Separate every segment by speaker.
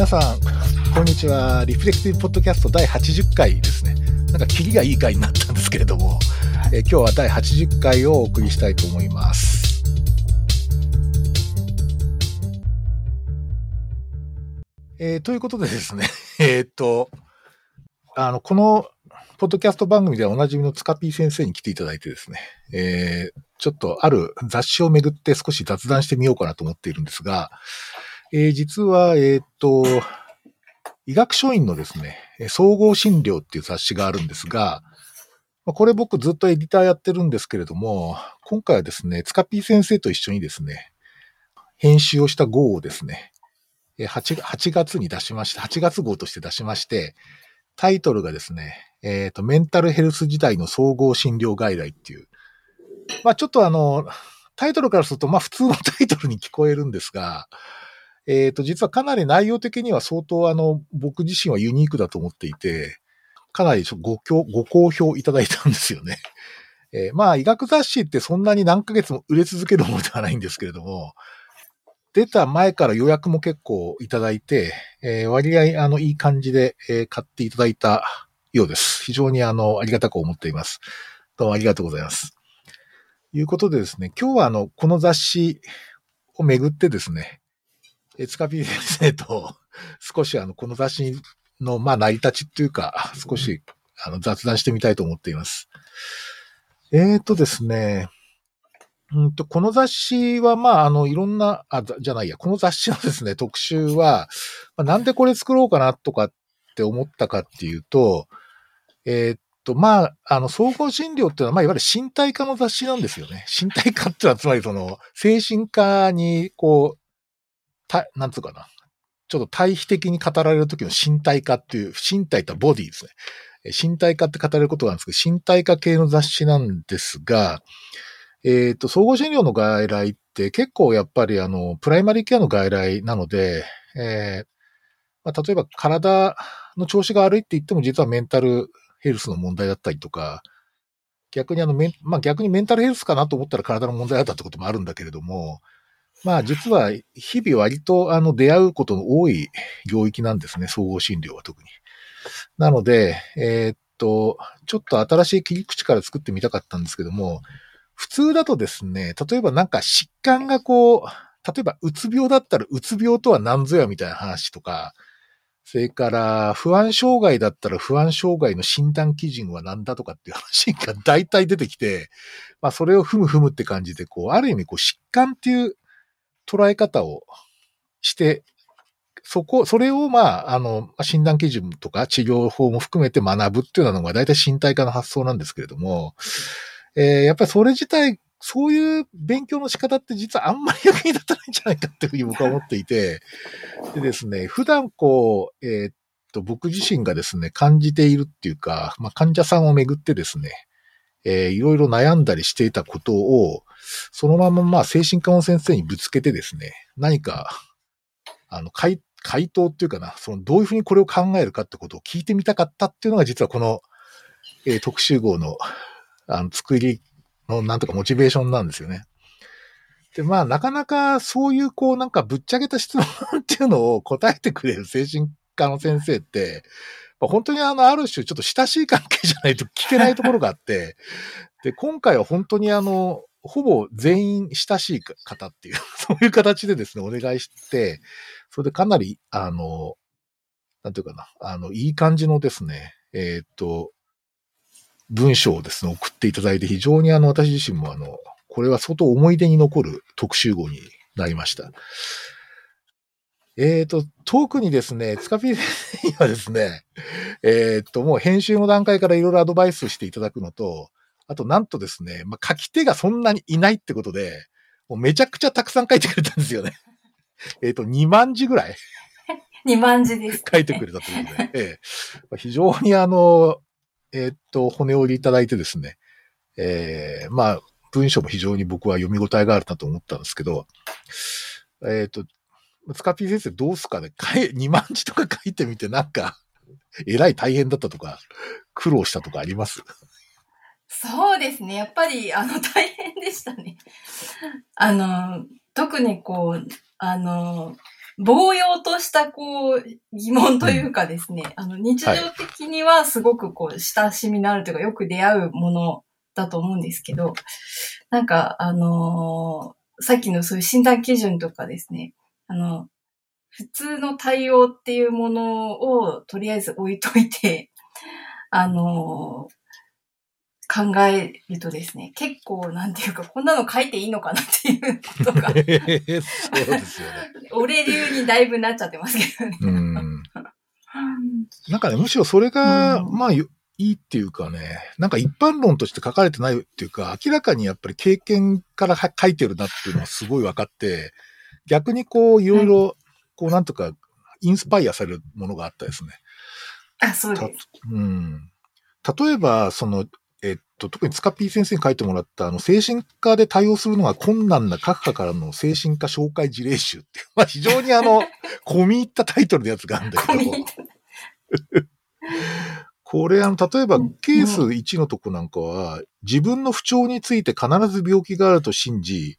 Speaker 1: 皆さん、こんにちは。リフレクティブポッドキャスト第80回ですね。なんか、キリがいい回になったんですけれども、えー今日は第80回をお送りしたいと思います。えーということでですね、えーっと、あの、この、ポッドキャスト番組ではおなじみの塚 P 先生に来ていただいてですね、えーちょっとある雑誌をめぐって少し雑談してみようかなと思っているんですが、えー実は、えーっと、医学書院のですね、総合診療っていう雑誌があるんですが、これ僕ずっとエディターやってるんですけれども、今回はですね、塚 P 先生と一緒にですね、編集をした号をですね、8, 8月に出しました。8月号として出しまして、タイトルがですね、えっ、と、メンタルヘルス時代の総合診療外来っていう、まあちょっとあの、タイトルからすると、まあ普通のタイトルに聞こえるんですが、えっ、と、実はかなり内容的には相当あの、僕自身はユニークだと思っていて、かなりごご好評いただいたんですよね。えーまあ医学雑誌ってそんなに何ヶ月も売れ続けるものではないんですけれども、出た前から予約も結構いただいて、えー割合あのいい感じで、えー買っていただいたようです。非常にあのありがたく思っています。どうもありがとうございます。ということでですね、今日はあの、この雑誌をめぐってですね、えー塚 P 先生と 少しあの、この雑誌の、まあ、成り立ちっていうか、少しあの雑談してみたいと思っています。えーとですね、うんと、この雑誌は、まあ、あの、いろんな、あ、じゃないや、この雑誌のですね、特集は、まあ、なんでこれ作ろうかなとかって思ったかっていうと、えーっと、まあ、あの、総合診療っていうのは、まあ、いわゆる身体科の雑誌なんですよね。身体科っていうのは、つまりその、精神科に、こう、た、なんつうかな。ちょっと対比的に語られる時の身体科っていう、身体とはボディですね。身体科って語れることがあるんですけど、身体科系の雑誌なんですが、えっ、と、総合診療の外来って結構やっぱりあの、プライマリーケアの外来なので、えーまあ、例えば体の調子が悪いって言っても実はメンタルヘルスの問題だったりとか、逆にあの、まあ、逆にメンタルヘルスかなと思ったら体の問題だったってこともあるんだけれども、まあ実は日々割とあの出会うことの多い領域なんですね、総合診療は特に。なので、えーっと、ちょっと新しい切り口から作ってみたかったんですけども、普通だとですね、例えばなんか疾患がこう、例えばうつ病だったらうつ病とは何ぞやみたいな話とか、それから不安障害だったら不安障害の診断基準は何だとかっていう話が大体出てきて、まあそれをふむふむって感じで、こう、ある意味こう疾患っていう捉え方をして、そこ、それをまあ、あの、診断基準とか治療法も含めて学ぶっていうのが大体身体科の発想なんですけれども、えーやっぱりそれ自体、そういう勉強の仕方って実はあんまり役に立たないんじゃないかっていうふうに僕は思っていて、でですね、普段こう、えーっと、僕自身がですね、感じているっていうか、まあ、患者さんをめぐってですね、えーいろいろ悩んだりしていたことを、そのまままあ精神科の先生にぶつけてですね、何か、あの、回、回答っていうかな、そのどういうふうにこれを考えるかってことを聞いてみたかったっていうのが実はこの、えー特集号の、あの、作りのなんとかモチベーションなんですよね。で、まあ、なかなかそういう、こう、なんかぶっちゃけた質問っていうのを答えてくれる精神科の先生って、本当にあの、ある種ちょっと親しい関係じゃないと聞けないところがあって、で、今回は本当にあの、ほぼ全員親しい方っていう、そういう形でですね、お願いして、それでかなり、あの、なんていうかな、あの、いい感じのですね、えーっと、文章をですね、送っていただいて、非常にあの、私自身もあの、これは相当思い出に残る特集号になりました。えーっと、特にですね、塚 P 先生にはですね、えーっと、もう編集の段階からいろいろアドバイスしていただくのと、あと、なんとですね、まあ、書き手がそんなにいないってことで、もうめちゃくちゃたくさん書いてくれたんですよね。えっと、2万字ぐらい
Speaker 2: 2万字です。
Speaker 1: 書いてくれたということで、ええ非常にあの、えっと、骨折りいただいてですね、ええまあ、文章も非常に僕は読み応えがあるなと思ったんですけど、えっと、スカピー先生どうすかね？かえ ?2 万字とか書いてみてなんか、えらい大変だったとか、苦労したとかあります？
Speaker 2: そうですね。やっぱり、あの、大変でしたね。あの、特にこう、あの、棒用としたこう疑問というかですね、あの日常的にはすごくこう親しみのあるというかよく出会うものだと思うんですけど、なんかあのーさっきのそういう診断基準とかですね、あの、普通の対応っていうものをとりあえず置いといて、あのー考えるとですね、結構なんていうか、こんなの書いていいのかなっていうことが、
Speaker 1: そうですよね。
Speaker 2: 俺流にだいぶなっちゃってますけどね。
Speaker 1: うん。なんかね、むしろそれが、
Speaker 2: うん
Speaker 1: まあ、よいいっていうかね、なんか一般論として書かれてないっていうか、明らかにやっぱり経験からは書いてるなっていうのはすごい分かって、逆にこう、いろいろ、こう、なんとか、インスパイアされるものがあったですね。
Speaker 2: あ、そうです。
Speaker 1: うん。例えば、その、えっと、特に塚 P 先生に書いてもらった、あの、精神科で対応するのが困難な各科からの精神科紹介事例集っていう、まあ非常にあの、込み入ったタイトルのやつがあるんだけどこれ、あの、例えば
Speaker 2: うん、
Speaker 1: ケース1のとこなんかは、自分の不調について必ず病気があると信じ、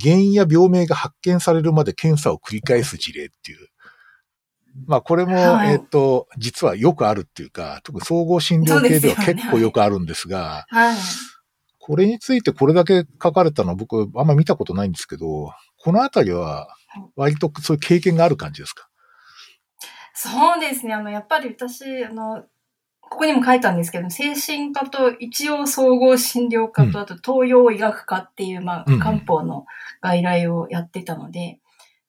Speaker 1: 原因や病名が発見されるまで検査を繰り返す事例っていう。まあ、これも、
Speaker 2: はい
Speaker 1: えっと、実はよくあるっていうか、特に総合診療系では結構よくあるんですが、
Speaker 2: はい。
Speaker 1: これについてこれだけ書かれたのは僕、あんま見たことないんですけど、このあたりは、割とそういう経験がある感じですか？
Speaker 2: そうですね。あの、やっぱり私、あの、ここにも書いたんですけど、精神科と一応総合診療科
Speaker 1: うん
Speaker 2: と、あと東洋医学科っていう、まあ、漢方の外来をやってたので、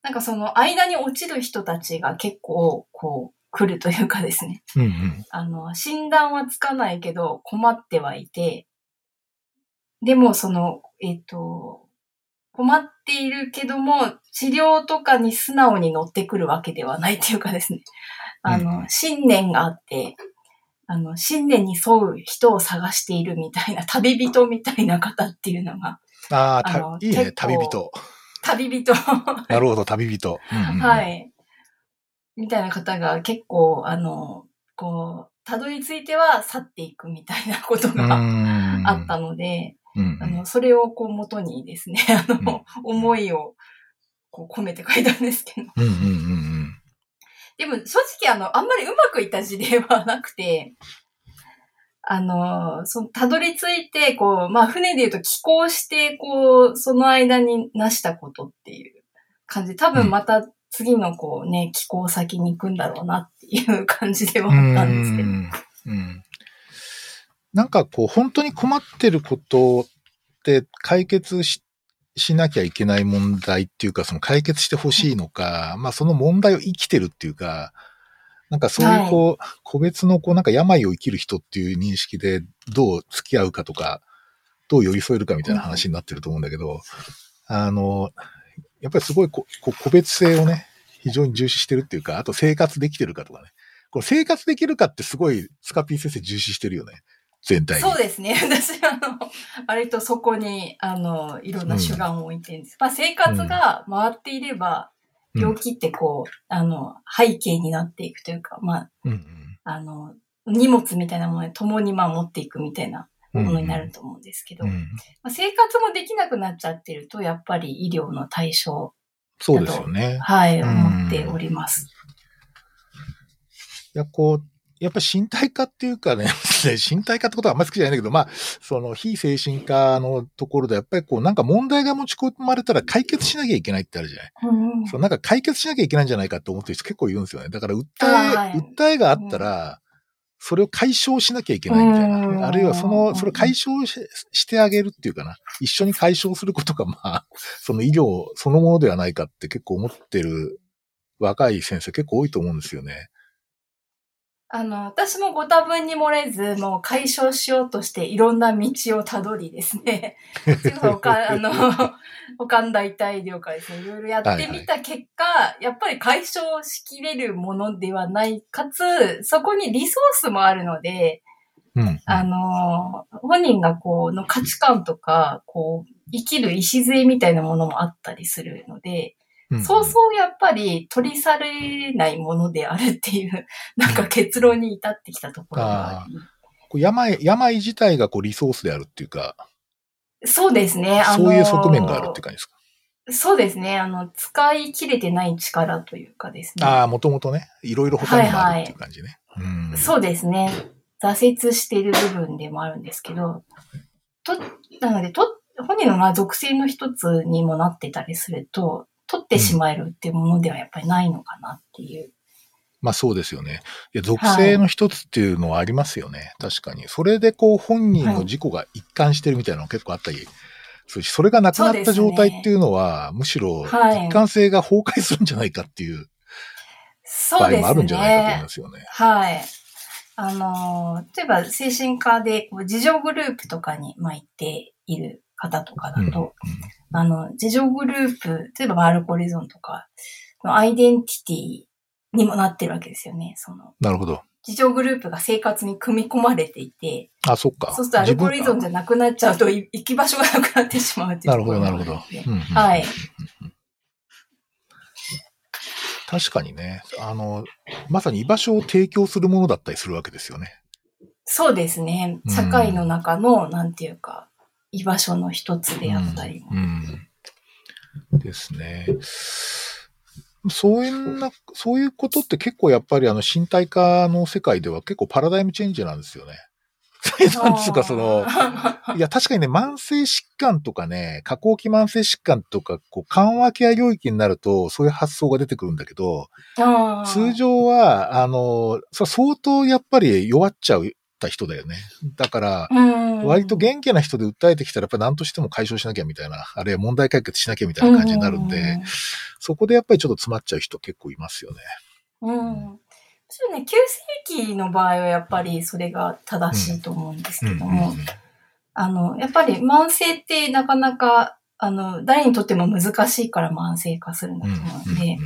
Speaker 2: なんかその間に落ちる人たちが結構、こう、来るというかですね。
Speaker 1: うんうん。
Speaker 2: あの、診断はつかないけど困ってはいて、でもその、えっ、と、困っているけども、治療とかに素直に乗ってくるわけではないっていうかですね。あ
Speaker 1: う
Speaker 2: の、信念があって、あの、信念に沿う人を探しているみたいな、旅人みたいな方っていうのが、
Speaker 1: ああ、いいね、旅人。
Speaker 2: 旅人、
Speaker 1: なるほど、旅人。うんうん
Speaker 2: はい。みたいな方が結構、あの、こう、たどり着いては去っていくみたいなことがあったので、
Speaker 1: うんうん
Speaker 2: あの、それをこう元にですね、あの、思いをこう込めて書いたんですけど。
Speaker 1: うんうんうん
Speaker 2: でも正直あの、あんまりうまくいった事例はなくて、あの、その、たどり着いて、こう、まあ、船で言うと寄港して、こう、その間になしたことっていう感じ。多分また次のこうね、寄港先に行くんだろうなっていう感じではあ
Speaker 1: うん。
Speaker 2: ったんですけど。
Speaker 1: うんうんなんかこう、本当に困ってることって解決ししなきゃいけない問題っていうか、その解決してほしいのか、まあその問題を生きてるっていうか、なんかそういうこう、個別のこう、なんか病を生きる人っていう認識でどう付き合うかとか、どう寄り添えるかみたいな話になってると思うんだけど、あの、やっぱりすごいここ個別性をね、非常に重視してるっていうか、あと生活できてるかとかね。これ生活できるかってすごいスカピー先生重視してるよね。全体に。
Speaker 2: そうですね。私、あの、割とそこに、あの、いろんな主眼を置いてるんです。まあ、生活が回っていれば、
Speaker 1: うん
Speaker 2: 病気ってこう、あの、背景になっていくというか、まあ、
Speaker 1: うん
Speaker 2: あの、荷物みたいなもので共にまあ持っていくみたいな
Speaker 1: うん
Speaker 2: ものになると思うんですけど、
Speaker 1: うん
Speaker 2: まあ、生活もできなくなっちゃってると、やっぱり医療の対象、
Speaker 1: そうですよね。
Speaker 2: はい、
Speaker 1: うん
Speaker 2: 思っております。
Speaker 1: いや、こう、やっぱ身体化っていうかね、身体化ってことはあんまり好きじゃないんだけど、まあ、その非精神科のところで、やっぱりこう、なんか問題が持ち込まれたら解決しなきゃいけないってあるじゃない。
Speaker 2: うん
Speaker 1: そう、なんか解決しなきゃいけないんじゃないかって思ってる人結構いるんですよね。だから訴え、
Speaker 2: あはい
Speaker 1: 訴えがあったら、それを解消しなきゃいけないみたい
Speaker 2: うん
Speaker 1: な。あるいはその、それを解消ししてあげるっていうかな。一緒に解消することが、まあ、その医療そのものではないかって結構思ってる若い先生結構多いと思うんですよね。
Speaker 2: あの、私もご多分に漏れず、もう解消しようとしていろんな道をたどりですね。それこそおか、あの、おかん大体医療からですね、いろいろやってみた結果、やっぱり解消しきれるものではない、かつ、そこにリソースもあるので、
Speaker 1: うん。
Speaker 2: あの、本人がこう、の価値観とか、こう、生きる礎みたいなものもあったりするので、
Speaker 1: うん
Speaker 2: そうそうやっぱり取り去れないものであるっていう、なんか結論に至ってきたところがあり。
Speaker 1: こう病、病自体がこうリソースであるっていうか、
Speaker 2: そうですね。あの
Speaker 1: そういう側面があるって感じですか？
Speaker 2: そうですね。あの、使い切れてない力というかですね。
Speaker 1: ああ、もともとね、いろいろ他にもあるっていう感じね。うん
Speaker 2: そうですね。挫折している部分でもあるんですけど、と、なので、と、本人のまあ属性の一つにもなってたりすると、取ってしまえるっていうものではやっぱりないのかなっていう。
Speaker 1: まあそうですよね。いや、属性の一つっていうのはありますよね。確かに。それでこう本人の自己が一貫してるみたいなの結構あったりするし、それがなくなった状態っていうのは、むしろ
Speaker 2: はい
Speaker 1: 一貫性が崩壊するんじゃないかっていう場合。もあるんじゃないかと思いますよね。
Speaker 2: はい。あのー、例えば精神科でこう自助グループとかに、まあ、行っている方とかだ
Speaker 1: うん
Speaker 2: と、あの、自助グループ、例えばまあアルコリゾンとかのアイデンティティにもなってるわけですよね。その、
Speaker 1: なるほど。
Speaker 2: 自助グループが生活に組み込まれていて、
Speaker 1: あ、そっか。
Speaker 2: そうするとアルコリゾンじ
Speaker 1: ゃ
Speaker 2: ゃなくなっちゃうとい行き場所がなくなってしまうっていう
Speaker 1: なるほど、なるほど
Speaker 2: はい。
Speaker 1: 確かにね。あの、まさに居場所を提供するものだったりするわけですよね。
Speaker 2: そうですね。
Speaker 1: うん
Speaker 2: 社会の中の、なんていうか、居場所の一つであったりも。
Speaker 1: うん。うんですね。そういうな、そういうことって結構やっぱりあの身体化の世界では結構パラダイムチェンジなんですよね。なんつうかその、いや確かにね、慢性疾患とかね、下降期慢性疾患とか、こう緩和ケア領域になるとそういう発想が出てくるんだけど、通常は、あの、そ相当やっぱり弱っちゃった人だよね。だから、
Speaker 2: うん
Speaker 1: 割と元気な人で訴えてきたら、やっぱり何としても解消しなきゃみたいな、あるいは問題解決しなきゃみたいな感じになるんで、そこでやっぱりちょっと詰まっちゃう人結構いますよね。
Speaker 2: うん。うん。そうね、急性期の場合はやっぱりそれが正しいと思うんですけども、あの、やっぱり慢性ってなかなか、あの、誰にとっても難しいから慢性化するんだと思うので、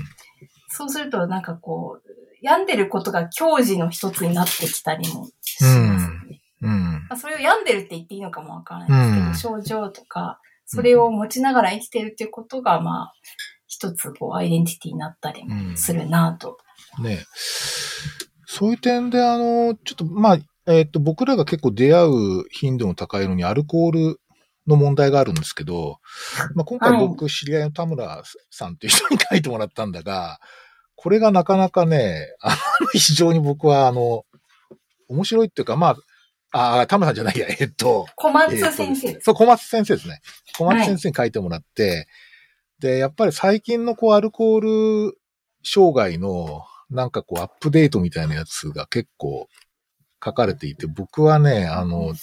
Speaker 2: そうするとなんかこう、病んでることが矜持の一つになってきたりもしますね。
Speaker 1: うん。うん。
Speaker 2: まあ、それを病んでるって言っていいのかもわからないですけど、症状とか、それを持ちながら生きてるっていうことが、まあ、一つこう、アイデンティティになったりもするなと。
Speaker 1: ねそういう点で、あの、ちょっと、まあ、えっ、と、僕らが結構出会う頻度の高いのにアルコールの問題があるんですけど、まあ、今回僕、知り合いの田村さんっていう人に書いてもらったんだが、これがなかなかね、あの、非常に僕は、あの、面白いっていうか、まあ、ああ、田村さんじゃないや、えっと、
Speaker 2: 小松先生です。
Speaker 1: そう、小松先生ですね。小松先生に書いてもらって、で、やっぱり最近のこう、アルコール障害の、なんかこう、アップデートみたいなやつが結構書かれていて、僕はね、あの、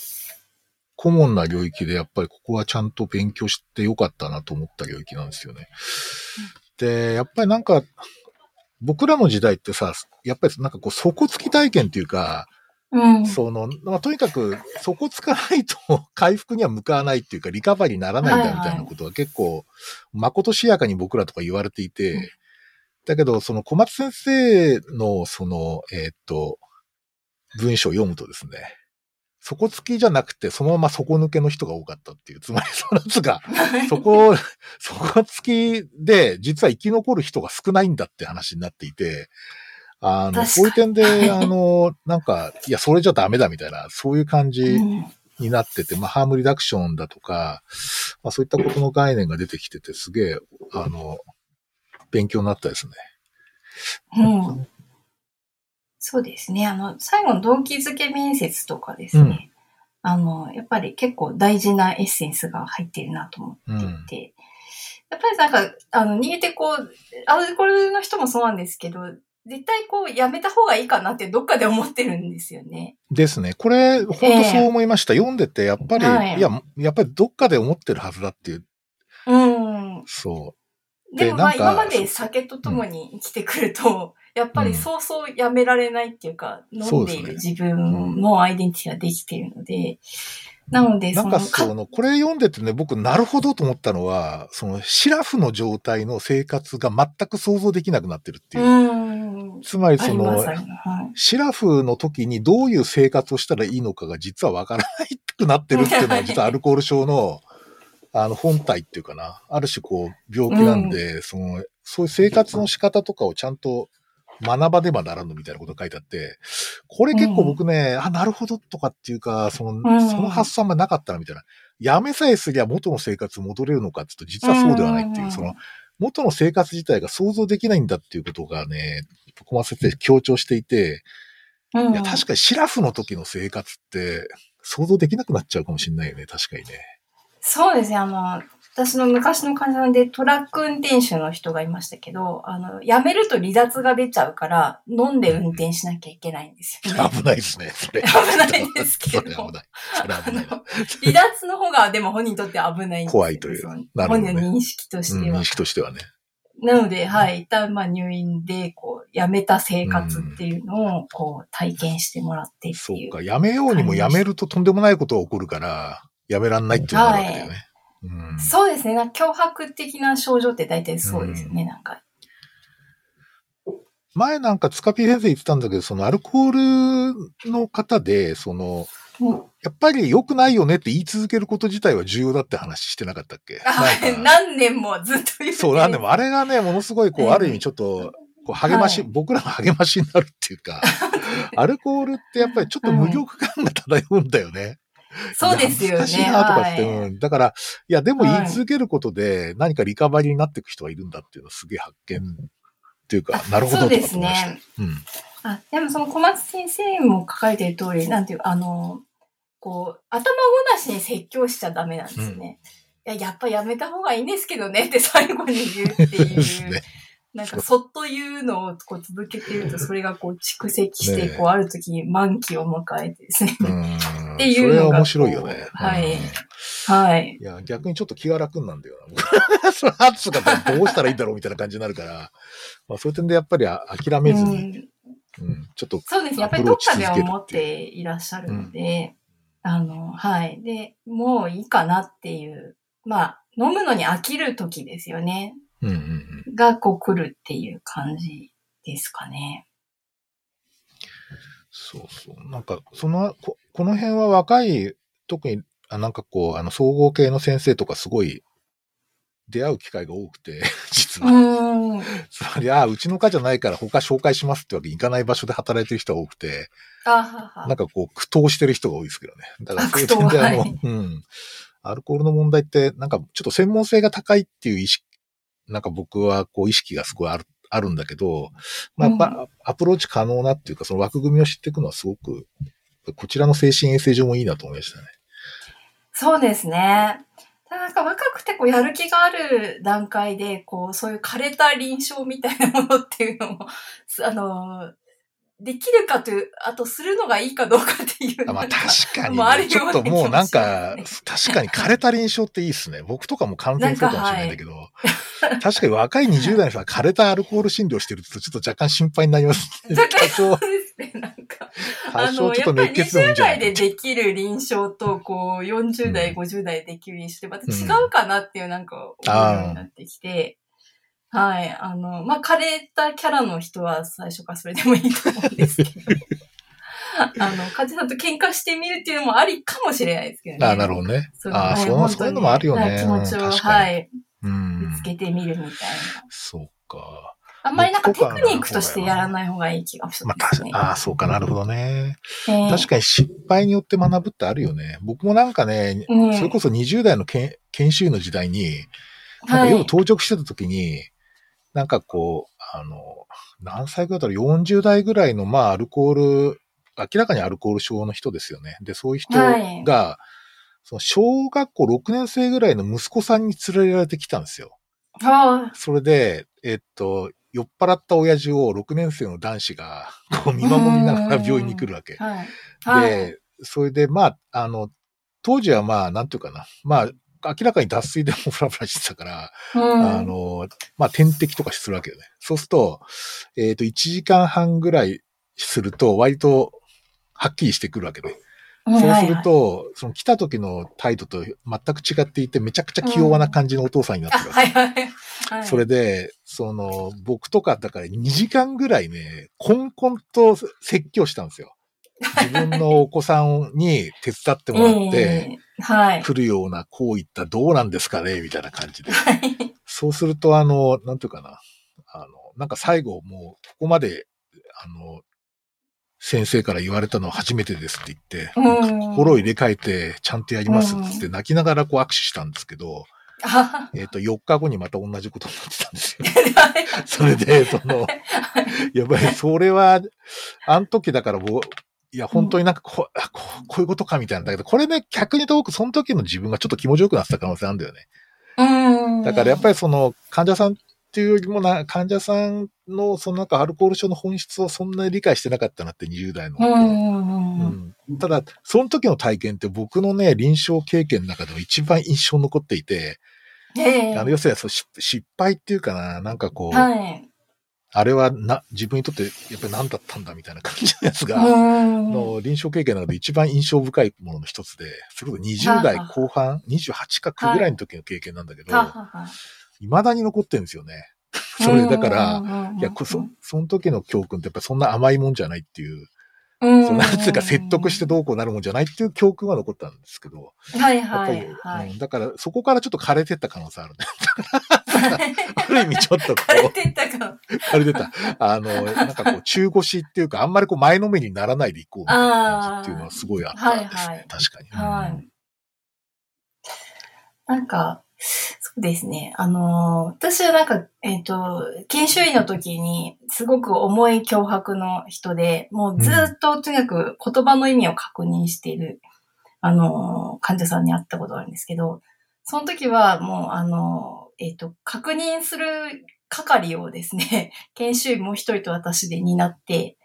Speaker 1: 顧問な領域でやっぱりここはちゃんと勉強してよかったなと思った領域なんですよね。で、やっぱりなんか、僕らの時代ってさ、やっぱりなんかこう、底つき体験っていうか、
Speaker 2: うん。
Speaker 1: その、まあ、とにかく、底つかないと回復には向かわないっていうか、リカバリーにならないんだみたいなことが結構、まことしやかに僕らとか言われていて、だけど、その小松先生の、その、えーっと、文章を読むとですね、底つきじゃなくて、そのまま底抜けの人が多かったっていう、つまりそのやつが、そこ、底つきで、実は生き残る人が少ないんだって話になっていて、あの、そういう点で、あの、なんか、いや、それじゃダメだみたいな、そういう感じ
Speaker 2: うん
Speaker 1: になってて、まあ、ハームリダクションだとか、まあ、そういったことの概念が出てきてて、すげえ、あの、勉強になったですね。
Speaker 2: うん。そうですね。あの、最後の動機づけ面接とかですね。あの、やっぱり結構大事なエッセンスが入っているなと思っていて。やっぱりなんか、あの、逃げてこう、アルコールの人もそうなんですけど、絶対こう、やめた方がいいかなってどっかで思ってるんですよね。
Speaker 1: ですね。これ、本当そう思いました。読んでて、やっぱり、
Speaker 2: はい
Speaker 1: い、や、やっぱりどっかで思ってるはずだっていう、
Speaker 2: うん。
Speaker 1: そ
Speaker 2: でもまあ今まで酒と共に生きてくると、やっぱりそうそうやめられないっていうか、飲んでいる自分のアイデンティティができているので、なので、
Speaker 1: う。なん
Speaker 2: その、
Speaker 1: かその、これ読んでてね、僕、なるほどと思ったのは、その、シラフの状態の生活が全く想像できなくなってるっていう。
Speaker 2: うん。
Speaker 1: つまりその
Speaker 2: はい
Speaker 1: シラフの時にどういう生活をしたらいいのかが実はわからないくなってるっていうのは実は アルコール症の、あの、本体っていうかな。ある種こう、病気なんで、その、そういう生活の仕方とかをちゃんと学ばねばならんのみたいなことが書いてあって、これ結構僕ね、あ、なるほどとかっていうか、その、
Speaker 2: ん
Speaker 1: その発想あんまなかったなみたいな。やめさえすりゃ元の生活戻れるのかって言うと、実はそうではないっていう、
Speaker 2: うん
Speaker 1: その、元の生活自体が想像できないんだっていうことがね、小松先生強調していて、
Speaker 2: うん
Speaker 1: いや、確かにシラフの時の生活って想像できなくなっちゃうかもしれないよね、確かにね。
Speaker 2: そうですね、あの、私の昔の患者さんでトラック運転手の人がいましたけど、あの、辞めると離脱が出ちゃうから、飲んで運転しなきゃいけないんですよ、ね。
Speaker 1: 危ないですね、それ。
Speaker 2: 危ないですけど
Speaker 1: それ危ない。それ危ないな。
Speaker 2: 離脱の方がでも本人にとって危ないんですよ
Speaker 1: 怖いというなるほどね
Speaker 2: 本人の認識としては。
Speaker 1: うん認識としてはね。
Speaker 2: なので、はい、一旦まあ入院で、こう、辞めた生活っていうのを、こう、体験してもらってっていう。
Speaker 1: そうか、やめようにもやめるととんでもないことが起こるから、やめらんないっていうのがあるわけだよね。うん。
Speaker 2: そうですね。なんか脅迫的な症状って大体そうですよね、なんか。
Speaker 1: 前なんか塚ピー先生言ってたんだけど、そのアルコールの方で、その、
Speaker 2: うん。
Speaker 1: やっぱり良くないよねって言い続けること自体は重要だって話してなかったっけ？
Speaker 2: 何年もずっと言ってる
Speaker 1: そう、なんでもあれがね、ものすごいこう、
Speaker 2: うん。
Speaker 1: ある意味ちょっと、こう励まし、
Speaker 2: はい。
Speaker 1: 僕らの励ましになるっていうか、アルコールってやっぱりちょっと無力感が漂うんだよね。
Speaker 2: そうですよね。
Speaker 1: 難しいなとかって、
Speaker 2: はい
Speaker 1: うん。だから、いや、でも言
Speaker 2: はい
Speaker 1: い続けることで何かリカバリーになっていく人がいるんだっていうのはすげえ発見っていうか、なるほどとか
Speaker 2: そうです
Speaker 1: 思いました。
Speaker 2: ね。
Speaker 1: うん。
Speaker 2: あ、でもその小松先生も書かれてる通り、なんていう、あの、こう、頭ごなしに説教しちゃダメなんですね。いや、やっぱやめた方がいいんですけどねって最後に言うってい
Speaker 1: です
Speaker 2: う。
Speaker 1: ね。
Speaker 2: なんか、そっと言うのをこう続けてると、それがこう蓄積して、こう、ある時に満期を迎えてですね。
Speaker 1: うん。
Speaker 2: っていうのが
Speaker 1: それは面白いよね。
Speaker 2: はい
Speaker 1: うん
Speaker 2: はい。
Speaker 1: いや、逆にちょっと気が楽になんだよな。その圧がどうしたらいいんだろうみたいな感じになるから、まあそういう点でやっぱりあ諦めずに、
Speaker 2: うん
Speaker 1: うん、ちょっと、
Speaker 2: そうですね。やっぱりどっかでは思っていらっしゃるので、あの、はい。で、もういいかなっていう、まあ、飲むのに飽きる時ですよね。
Speaker 1: うんうんうん。
Speaker 2: が、こう来るっていう感じですかね。
Speaker 1: そうそう。なんか、その、ここの辺は若い、特に、あなんかこう、あの、総合系の先生とかすごい、出会う機会が多くて、実
Speaker 2: う
Speaker 1: は。つまり、ああ、うちの科じゃないから他紹介しますってわけにいかない場所で働いてる人が多くて、
Speaker 2: あはは。
Speaker 1: なんかこう、苦闘してる人が多いですけどね。だからそういう点であの、
Speaker 2: はい
Speaker 1: うん。アルコールの問題って、なんかちょっと専門性が高いっていう意識、なんか僕はこう意識がすごいある、あるんだけど、まあ、やっぱアプローチ可能なっていうか、その枠組みを知っていくのはすごく、こちらの精神衛生上もいいなと思いましたね。
Speaker 2: そうですね。なんか若くてこうやる気がある段階で、こう、そういう枯れた臨床みたいなものっていうのも、すあの、できるかという、あとするのがいいかどうかっていう。
Speaker 1: あまあ確かに、ね、ちょっともうなんか確かに枯れた臨床っていいっすね。僕とかも完全にそうかもしれないんだけど、確かに若い20代の人が枯れたアルコール診療してるとちょっと若干心配になります。
Speaker 2: 若干
Speaker 1: 多少
Speaker 2: そうですね、なんか。
Speaker 1: 多
Speaker 2: あの、
Speaker 1: 少ちょっと
Speaker 2: やっぱり
Speaker 1: 熱血
Speaker 2: 20
Speaker 1: ない
Speaker 2: 代でできる臨床と、こう、40代、
Speaker 1: うん
Speaker 2: 50代でできる臨床ってまた違うかなっていうなんか思うようになってきて、はい。あの、まあ、枯れたキャラの人は最初からそれでもいいと思うんですけど。あの、患者さんと喧嘩してみるっていうのもありかもしれないですけどね。
Speaker 1: ああ、なるほどね。
Speaker 2: そう
Speaker 1: ああ、そう
Speaker 2: はい
Speaker 1: ういうのもあるよね。
Speaker 2: はい気持ちを、はい、
Speaker 1: うん
Speaker 2: ぶつけてみるみたいな。
Speaker 1: そうか。
Speaker 2: あんまりなんかテクニックとしてやらない方がいい気がし
Speaker 1: まあ、
Speaker 2: ますね。
Speaker 1: たああ、そうか、なるほどね。
Speaker 2: えー
Speaker 1: 確かに失敗によって学ぶってあるよね。僕もなんかね、
Speaker 2: うん
Speaker 1: それこそ20代の研研修医の時代に、なんか
Speaker 2: はい
Speaker 1: 夜当直してた時に、なんかこう、あの、何歳ぐらいだろう、40代ぐらいの、まあ、アルコール、明らかにアルコール症の人ですよね。で、そういう人
Speaker 2: はい
Speaker 1: が、その小学校6年生ぐらいの息子さんに連れられてきたんですよ。
Speaker 2: は
Speaker 1: それで、えっと、酔っ払った親父を6年生の男子が、こう見守りながら病院に来るわけ
Speaker 2: い。。はい。はい。
Speaker 1: で、それで、まあ、あの、当時はまあ、なんていうかな。まあ、明らかに脱水でもフラフラしてたから、
Speaker 2: うん
Speaker 1: あの、まあ、点滴とかするわけよね。そうすると、えっ、と、1時間半ぐらいすると、割と、はっきりしてくるわけね。そうすると、その来た時の態度と全く違っていて、めちゃくちゃ気弱な感じのお父さんになって
Speaker 2: あ、
Speaker 1: るわけ。
Speaker 2: はいはいはい。
Speaker 1: それで、その、僕とかだから2時間ぐらいね、コンコンと説教したんですよ。自分のお子さんに手伝ってもらって。来るようなこういったどうなんですかねみたいな感じで。
Speaker 2: はい
Speaker 1: そうすると、あの、なんていうかな。あの、なんか最後もう、ここまであの、先生から言われたのは初めてですって言って、
Speaker 2: うん
Speaker 1: 心を入れ替えてちゃんとやりますってって泣きながらこう握手したんですけど、
Speaker 2: あ
Speaker 1: えっ、と、4日後にまた同じことになってたんですよ。それで、その、やっぱりそれは、あの時だから僕、いや、本当になんかこう、あこうこういうことかみたいなんだけど、これね、逆に遠くその時の自分がちょっと気持ちよくなってた可能性あるんだよね。
Speaker 2: うん。
Speaker 1: だからやっぱ
Speaker 2: り、
Speaker 1: りその患者さんっていうよりもな、患者さんのそのなんかアルコール症の本質をそんなに理解してなかったなって20代の頃。
Speaker 2: うんうんうん。
Speaker 1: うんただ、その時の体験って僕のね、臨床経験の中でも一番印象に残っていて、
Speaker 2: ええ
Speaker 1: あの、要するにその失失敗っていうかな、なんかこう、
Speaker 2: はい。
Speaker 1: あれはな、自分にとってやっぱり何だったんだみたいな感じのやつが、
Speaker 2: うん。
Speaker 1: の臨床経験の中で一番印象深いものの一つで、それこそ20代後半、28か9ぐらいの時の経験なんだけど、
Speaker 2: ははは
Speaker 1: 未だに残ってるんですよね。それだから、
Speaker 2: うんうんうんうん
Speaker 1: いや、こそ、その時の教訓ってやっぱりそんな甘いもんじゃないっていう、
Speaker 2: うん
Speaker 1: そんなやつが説得してどうこうなるもんじゃないっていう教訓は残ったんですけど、
Speaker 2: はいはいはい
Speaker 1: うん。だからそこからちょっと枯れてった可能性あるね。ある意味ちょっとこ
Speaker 2: 枯れ
Speaker 1: う、
Speaker 2: てったか。
Speaker 1: 枯れてた。あの、なんかこう、中腰っていうか、あんまりこう前のめりにならないでいこうみたいな感じっていうのはすごいあったですね。
Speaker 2: はいはい
Speaker 1: 確かに。
Speaker 2: はい。なんか、そうですね。あの私はなんか、えっ、と、研修医の時に、すごく重い脅迫の人で、もうずっととにかく言葉の意味を確認している、あの患者さんに会ったことがあるんですけど、その時はもう、あのえっ、と、確認する係をですね、研修医もう一人と私で担って、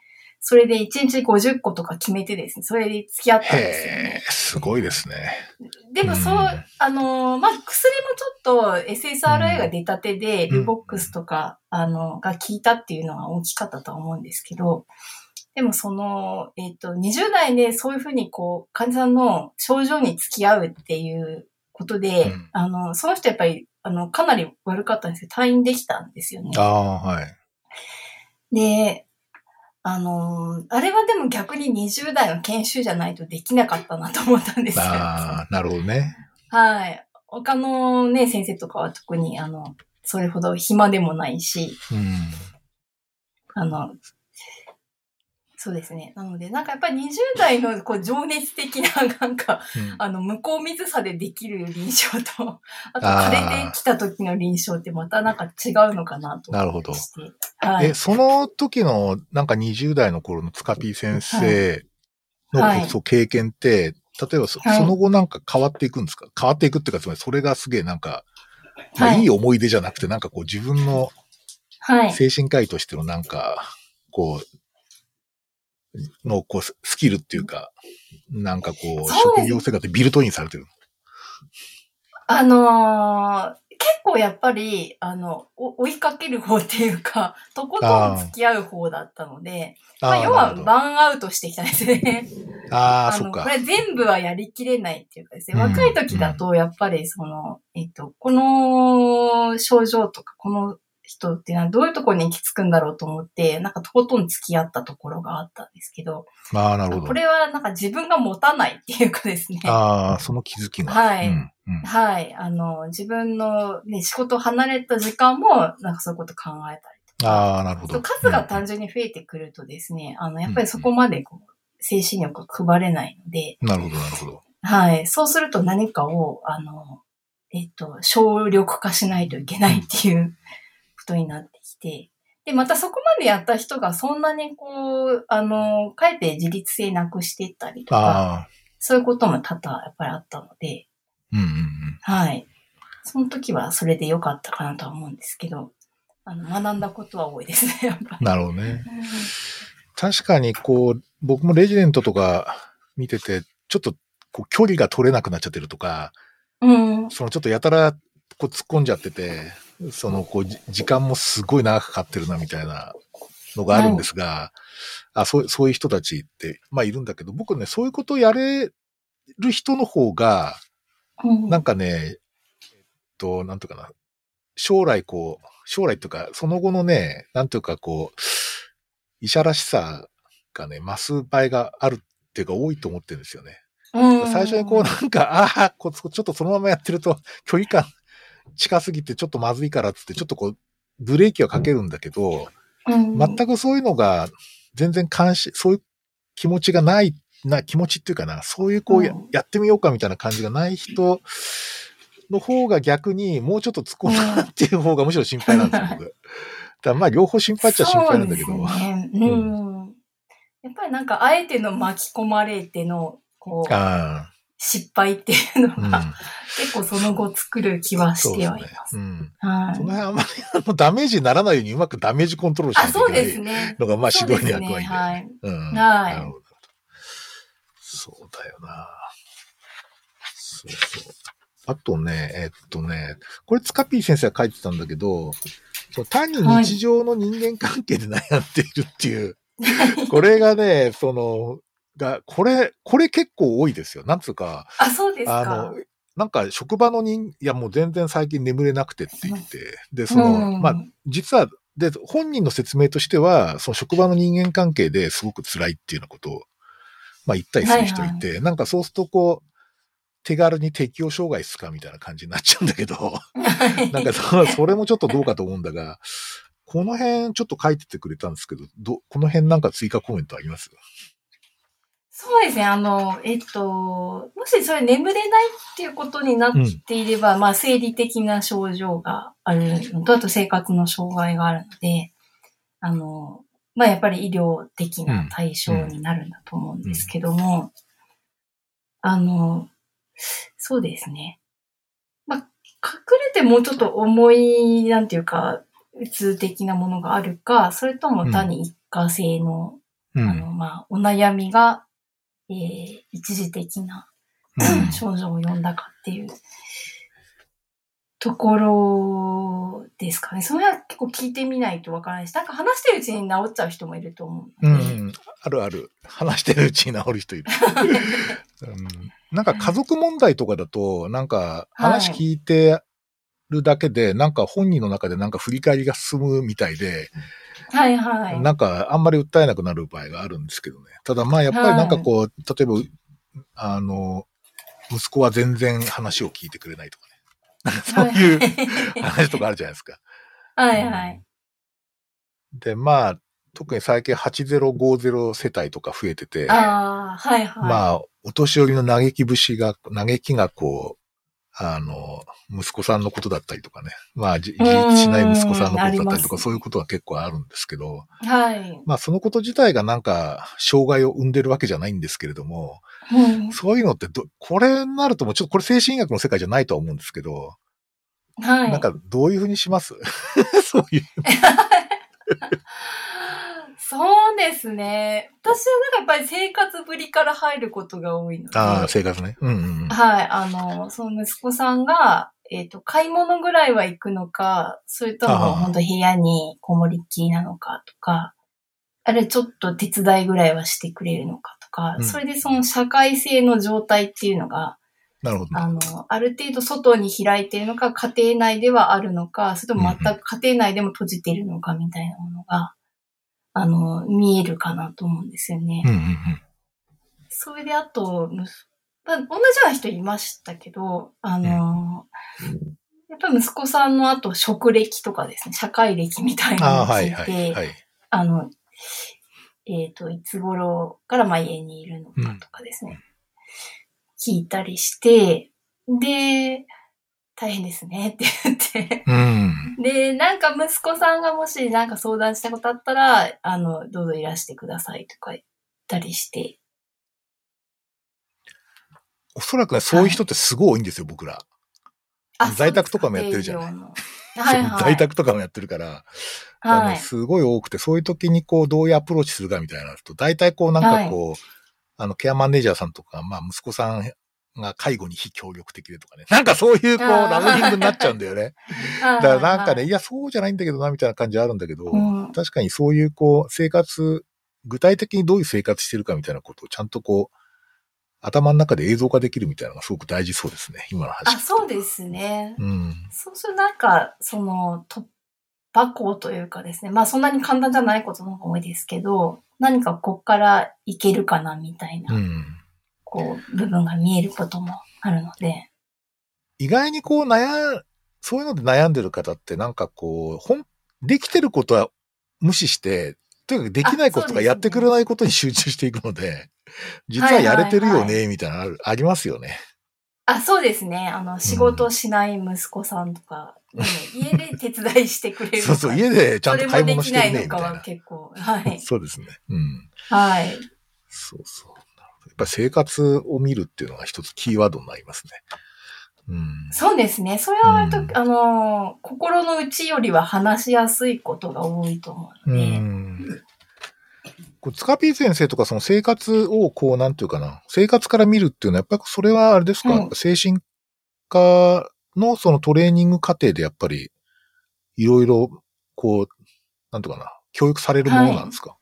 Speaker 2: それで1日50個とか決めてですね、それで付き合ったんですよね
Speaker 1: すごいですね。
Speaker 2: でもそう、
Speaker 1: うん
Speaker 2: あのーまあ、薬もちょっと SSRI が出たてで、
Speaker 1: うん
Speaker 2: ルボックスとか、あの、が効いたっていうのは大きかったとは思うんですけど、でもその、えっ、と、20代でそういうふうにこう、患者さんの症状に付き合うっていうことで、
Speaker 1: うん
Speaker 2: あの、その人やっぱり、あの、かなり悪かったんですけど、退院できたんですよね。
Speaker 1: ああ、はい。
Speaker 2: で、あのーあれはでも逆に20代の研修じゃないとできなかったなと思ったんですよ。
Speaker 1: ああ、なるほどね。
Speaker 2: はい。他のね、先生とかは特に、あの、それほど暇でもないし、
Speaker 1: うん。
Speaker 2: あの、そうですね。なので、なんかやっぱり20代のこう情熱的な、なんか、
Speaker 1: うん
Speaker 2: あの、向こう水さでできる臨床と、あと、枯れてきた時の臨床ってまたなんか違うのかなと思
Speaker 1: なるほど。
Speaker 2: はい
Speaker 1: え、。その時の、なんか20代の頃の塚 P 先生の、
Speaker 2: はい
Speaker 1: そう経験って、例えばそ,、
Speaker 2: はい
Speaker 1: その後なんか変わっていくんですか？変わっていくっていうか、つまりそれがすげえなんか、まあ、
Speaker 2: はい
Speaker 1: いい思い出じゃなくて、なんかこう自分の
Speaker 2: はい。
Speaker 1: 精神科医としてのなんか、こう、の、こう、ススキルっていうか、なんかこう、職業生活でビルトインされてる。
Speaker 2: あのー結構やっぱり、あの、お追いかける方っていうか、とことん付き合う方だったので、まあ、
Speaker 1: ー
Speaker 2: 要はバーンアウトしてきたんですね。
Speaker 1: あ あ、そっか
Speaker 2: こ。れ全部はやりきれないっていうかですね、
Speaker 1: うん
Speaker 2: 若い時だとやっぱりその、えっと、この症状とかこの人っていうのはどういうところに行き着くんだろうと思って、なんかとことん付き合ったところがあったんですけど、
Speaker 1: ああ、なるほど。
Speaker 2: これはなんか自分が持たないっていうかですね。
Speaker 1: ああ、その気づきが。
Speaker 2: はい
Speaker 1: うんうん
Speaker 2: はい。あの、自分の、ね、仕事を離れた時間も、なんかそういうこと考えたりとか。
Speaker 1: ああ、なるほど。
Speaker 2: 数が単純に増えてくるとですね、あの、やっぱりそこまでこう、精神力が配れないので、
Speaker 1: うんなるほど、なるほど。
Speaker 2: はい。そうすると何かを、あの、えっと、省力化しないといけないっていうことになってきて、で、またそこまでやった人がそんなにこう、あの、かえって自立性なくしていったりとか、そういうことも多々やっぱりあったので、
Speaker 1: うんうんうん。
Speaker 2: はい。その時はそれで良かったかなとは思うんですけど、あの、学んだことは多いですね、やっぱ。
Speaker 1: なるほどね。確かに、こう、僕もレジデントとか見てて、ちょっと、こう、距離が取れなくなっちゃってるとか、
Speaker 2: うん。
Speaker 1: そのちょっとやたら、こう、突っ込んじゃってて、その、こう、じ時間もすごい長くかかってるな、みたいなのがあるんですが、あそう、そういう人たちって、まあ、いるんだけど、僕ね、そういうことをやれる人の方が、
Speaker 2: うん。
Speaker 1: なんかね、えっと、なんとかな、将来こう、将来というか、その後のね、なんというかこう、医者らしさがね、増す場合があるっていうか多いと思ってるんですよね。
Speaker 2: うん。
Speaker 1: 最初にこうなんか、ああ、ちょっとそのままやってると距離感近すぎてちょっとまずいからっつって、ちょっとこう、ブレーキはかけるんだけど、
Speaker 2: うん。
Speaker 1: 全くそういうのが全然関心、そういう気持ちがない、な、気持ちっていうかな、そういうこうや,、
Speaker 2: うん。
Speaker 1: やってみようかみたいな感じがない人の方が逆にもうちょっと突っ込んだっていう方がむしろ心配なんですよ、僕。だまあ両方心配っちゃ心配なんだけど。
Speaker 2: やっぱりなんか、あえての巻き込まれての、こう、
Speaker 1: あ
Speaker 2: 失敗っていうの
Speaker 1: あ、うん。
Speaker 2: が、結構その後作る気はしてはいます。
Speaker 1: うん。
Speaker 2: はい
Speaker 1: その辺あんまりあのダメージにならないようにうまくダメージコントロールしないといけない。のが、まあ
Speaker 2: そう
Speaker 1: 指導。に役割で。
Speaker 2: はい。
Speaker 1: うん。
Speaker 2: はい
Speaker 1: なるほど。そうだよな。そうそう。あとね、えっとね、これツカピー先生が書いてたんだけど、その単に日常の人間関係で悩んでいるっていう、これがね、その、が、これ、これ結構多いですよ。なんつうか、
Speaker 2: あ、そうですか。
Speaker 1: あの、なんか職場の人、いやもう全然最近眠れなくてって言って、で、その、
Speaker 2: うん。
Speaker 1: まあ、実は、で、本人の説明としては、その職場の人間関係ですごく辛いっていうようなことを、まあ言ったりする人いて、なんかそうするとこう、手軽に適応障害すかみたいな感じになっちゃうんだけど、なんかそそれもちょっとどうかと思うんだが、この辺ちょっと書いててくれたんですけど、ど、この辺なんか追加コメントあります？
Speaker 2: そうですね。あの、えっと、もしそれ眠れないっていうことになっていれば、まあ、生理的な症状があるのと、あと生活の障害があるので、あの、まあ、やっぱり医療的な対象になるんだと思うんですけども、あの、そうですね。まあ、隠れてもうちょっと重い、なんていうか、うつ的なものがあるか、それとも単に一過性の
Speaker 1: う
Speaker 2: あの、まあ、お悩みが、えー一時的な
Speaker 1: うん
Speaker 2: 症状を呼んだかっていうところですかね。その辺は結構聞いてみないとわからないし、なんか話してるうちに治っちゃう人もいると思う
Speaker 1: う。ん、あるある。話してるうちに治る人いる。うん、なんか家族問題とかだと、なんか話聞いてるだけで、なんか本人の中でなんか振り返りが進むみたいで、
Speaker 2: はいはい。
Speaker 1: なんかあんまり訴えなくなる場合があるんですけどね。ただまあやっぱりなんかこう、例えば、あの、息子は全然話を聞いてくれないとかね。そういう話とかあるじゃないですか。
Speaker 2: はいはい。
Speaker 1: で、まあ、特に最近8050世帯とか増えてて、
Speaker 2: ああ、はいはい。
Speaker 1: まあ、お年寄りの嘆き節が、嘆きがこう、あの、息子さんのことだったりとかね。まあ、じ自立しない息子さんのことだったりとか、そういうことは結構あるんですけど、
Speaker 2: はい。
Speaker 1: まあ、そのこと自体がなんか、障害を生んでるわけじゃないんですけれども、
Speaker 2: うん
Speaker 1: そういうのってど、これになるともうちょっとこれ精神医学の世界じゃないとは思うんですけど、
Speaker 2: はい。
Speaker 1: なんかどういうふうにします？そういう。
Speaker 2: そうですね。私はなんかやっぱり生活ぶりから入ることが多いので。
Speaker 1: ああ、生活ね。うんうんうん。
Speaker 2: はい。あの、その息子さんが、えっ、と、買い物ぐらいは行くのか、それとも本当部屋にこもりっきりなのかとか、あれちょっと手伝いぐらいはしてくれるのかとか、
Speaker 1: うん
Speaker 2: それでその社会性の状態っていうのが、
Speaker 1: なるほど。
Speaker 2: あの、ある程度外に開いているのか、家庭内ではあるのか、それとも全く家庭内でも閉じているのかみたいなものが、あの、見えるかなと思うんですよね。
Speaker 1: うんうんうん。
Speaker 2: それであと、同じような人いましたけど、あの、やっぱり息子さんの後、職歴とかですね、社会歴みたいなのを
Speaker 1: はい
Speaker 2: 聞いて、
Speaker 1: はいはい。
Speaker 2: あの、えっ、と、いつ頃からまあ家にいるのかとかですね、聞いたりして、で、大変ですねって言って、
Speaker 1: うん。
Speaker 2: で、なんか息子さんがもしなんか相談したことあったら、あの、どうぞいらしてくださいとか言ったりして、
Speaker 1: おそらくね、そういう人ってすごい多いんですよ、僕ら。
Speaker 2: あ
Speaker 1: 在宅とかもやってるじゃない
Speaker 2: はいはい。
Speaker 1: 在宅とかもやってるから、
Speaker 2: はい。
Speaker 1: すごい多くて、そういう時にこう、どういうアプローチするかみたいなのと、大体こう、なんかこう、あの、ケアマネージャーさんとか、まあ、息子さんが介護に非協力的でとかね。なんかそういう、こう、ラベリングになっちゃうんだよね。
Speaker 2: だ
Speaker 1: だからなんかね、いや、そうじゃないんだけどな、みたいな感じあるんだけど、
Speaker 2: うん
Speaker 1: 確かにそういう、こう、生活、具体的にどういう生活してるかみたいなことをちゃんとこう、頭の中で映像化できるみたいなのがすごく大事そうですね、今の話。
Speaker 2: あ、そうですね。
Speaker 1: うん。
Speaker 2: そうするとなんか、その、突破口というかですね。まあそんなに簡単じゃないことの方が多いですけど、何かこっからいけるかなみたいな、
Speaker 1: うん。
Speaker 2: こう、部分が見えることもあるので。
Speaker 1: 意外にこう悩ん、そういうので悩んでる方ってなんかこう、ほん、できてることは無視して、とにかくできないこととかやってくれないことに集中していくので、実はやれてるよ
Speaker 2: はいはい
Speaker 1: ね、みたいなのある、ありますよね。
Speaker 2: あ、そうですね。あの、仕事しない息子さんとか、うん家で手伝いしてくれる。
Speaker 1: そうそう、家でちゃんと買い物してる
Speaker 2: れもできないのかは
Speaker 1: な。
Speaker 2: 結構、はい。
Speaker 1: そうですね。うん。
Speaker 2: はい。
Speaker 1: そうそう。ぱり生活を見るっていうのが一つキーワードになりますね。うん。
Speaker 2: そうですね。それは割と、
Speaker 1: うん
Speaker 2: あの、心の内よりは話しやすいことが多いと思うの
Speaker 1: う
Speaker 2: で。
Speaker 1: ん。こうツカピー先生とかその生活をこう、なんていうかな、生活から見るっていうのは、やっぱりそれはあれですか、
Speaker 2: うん
Speaker 1: 精神科のそのトレーニング過程でやっぱり、いろいろ、こう、なんていうかな、教育されるものなんですか、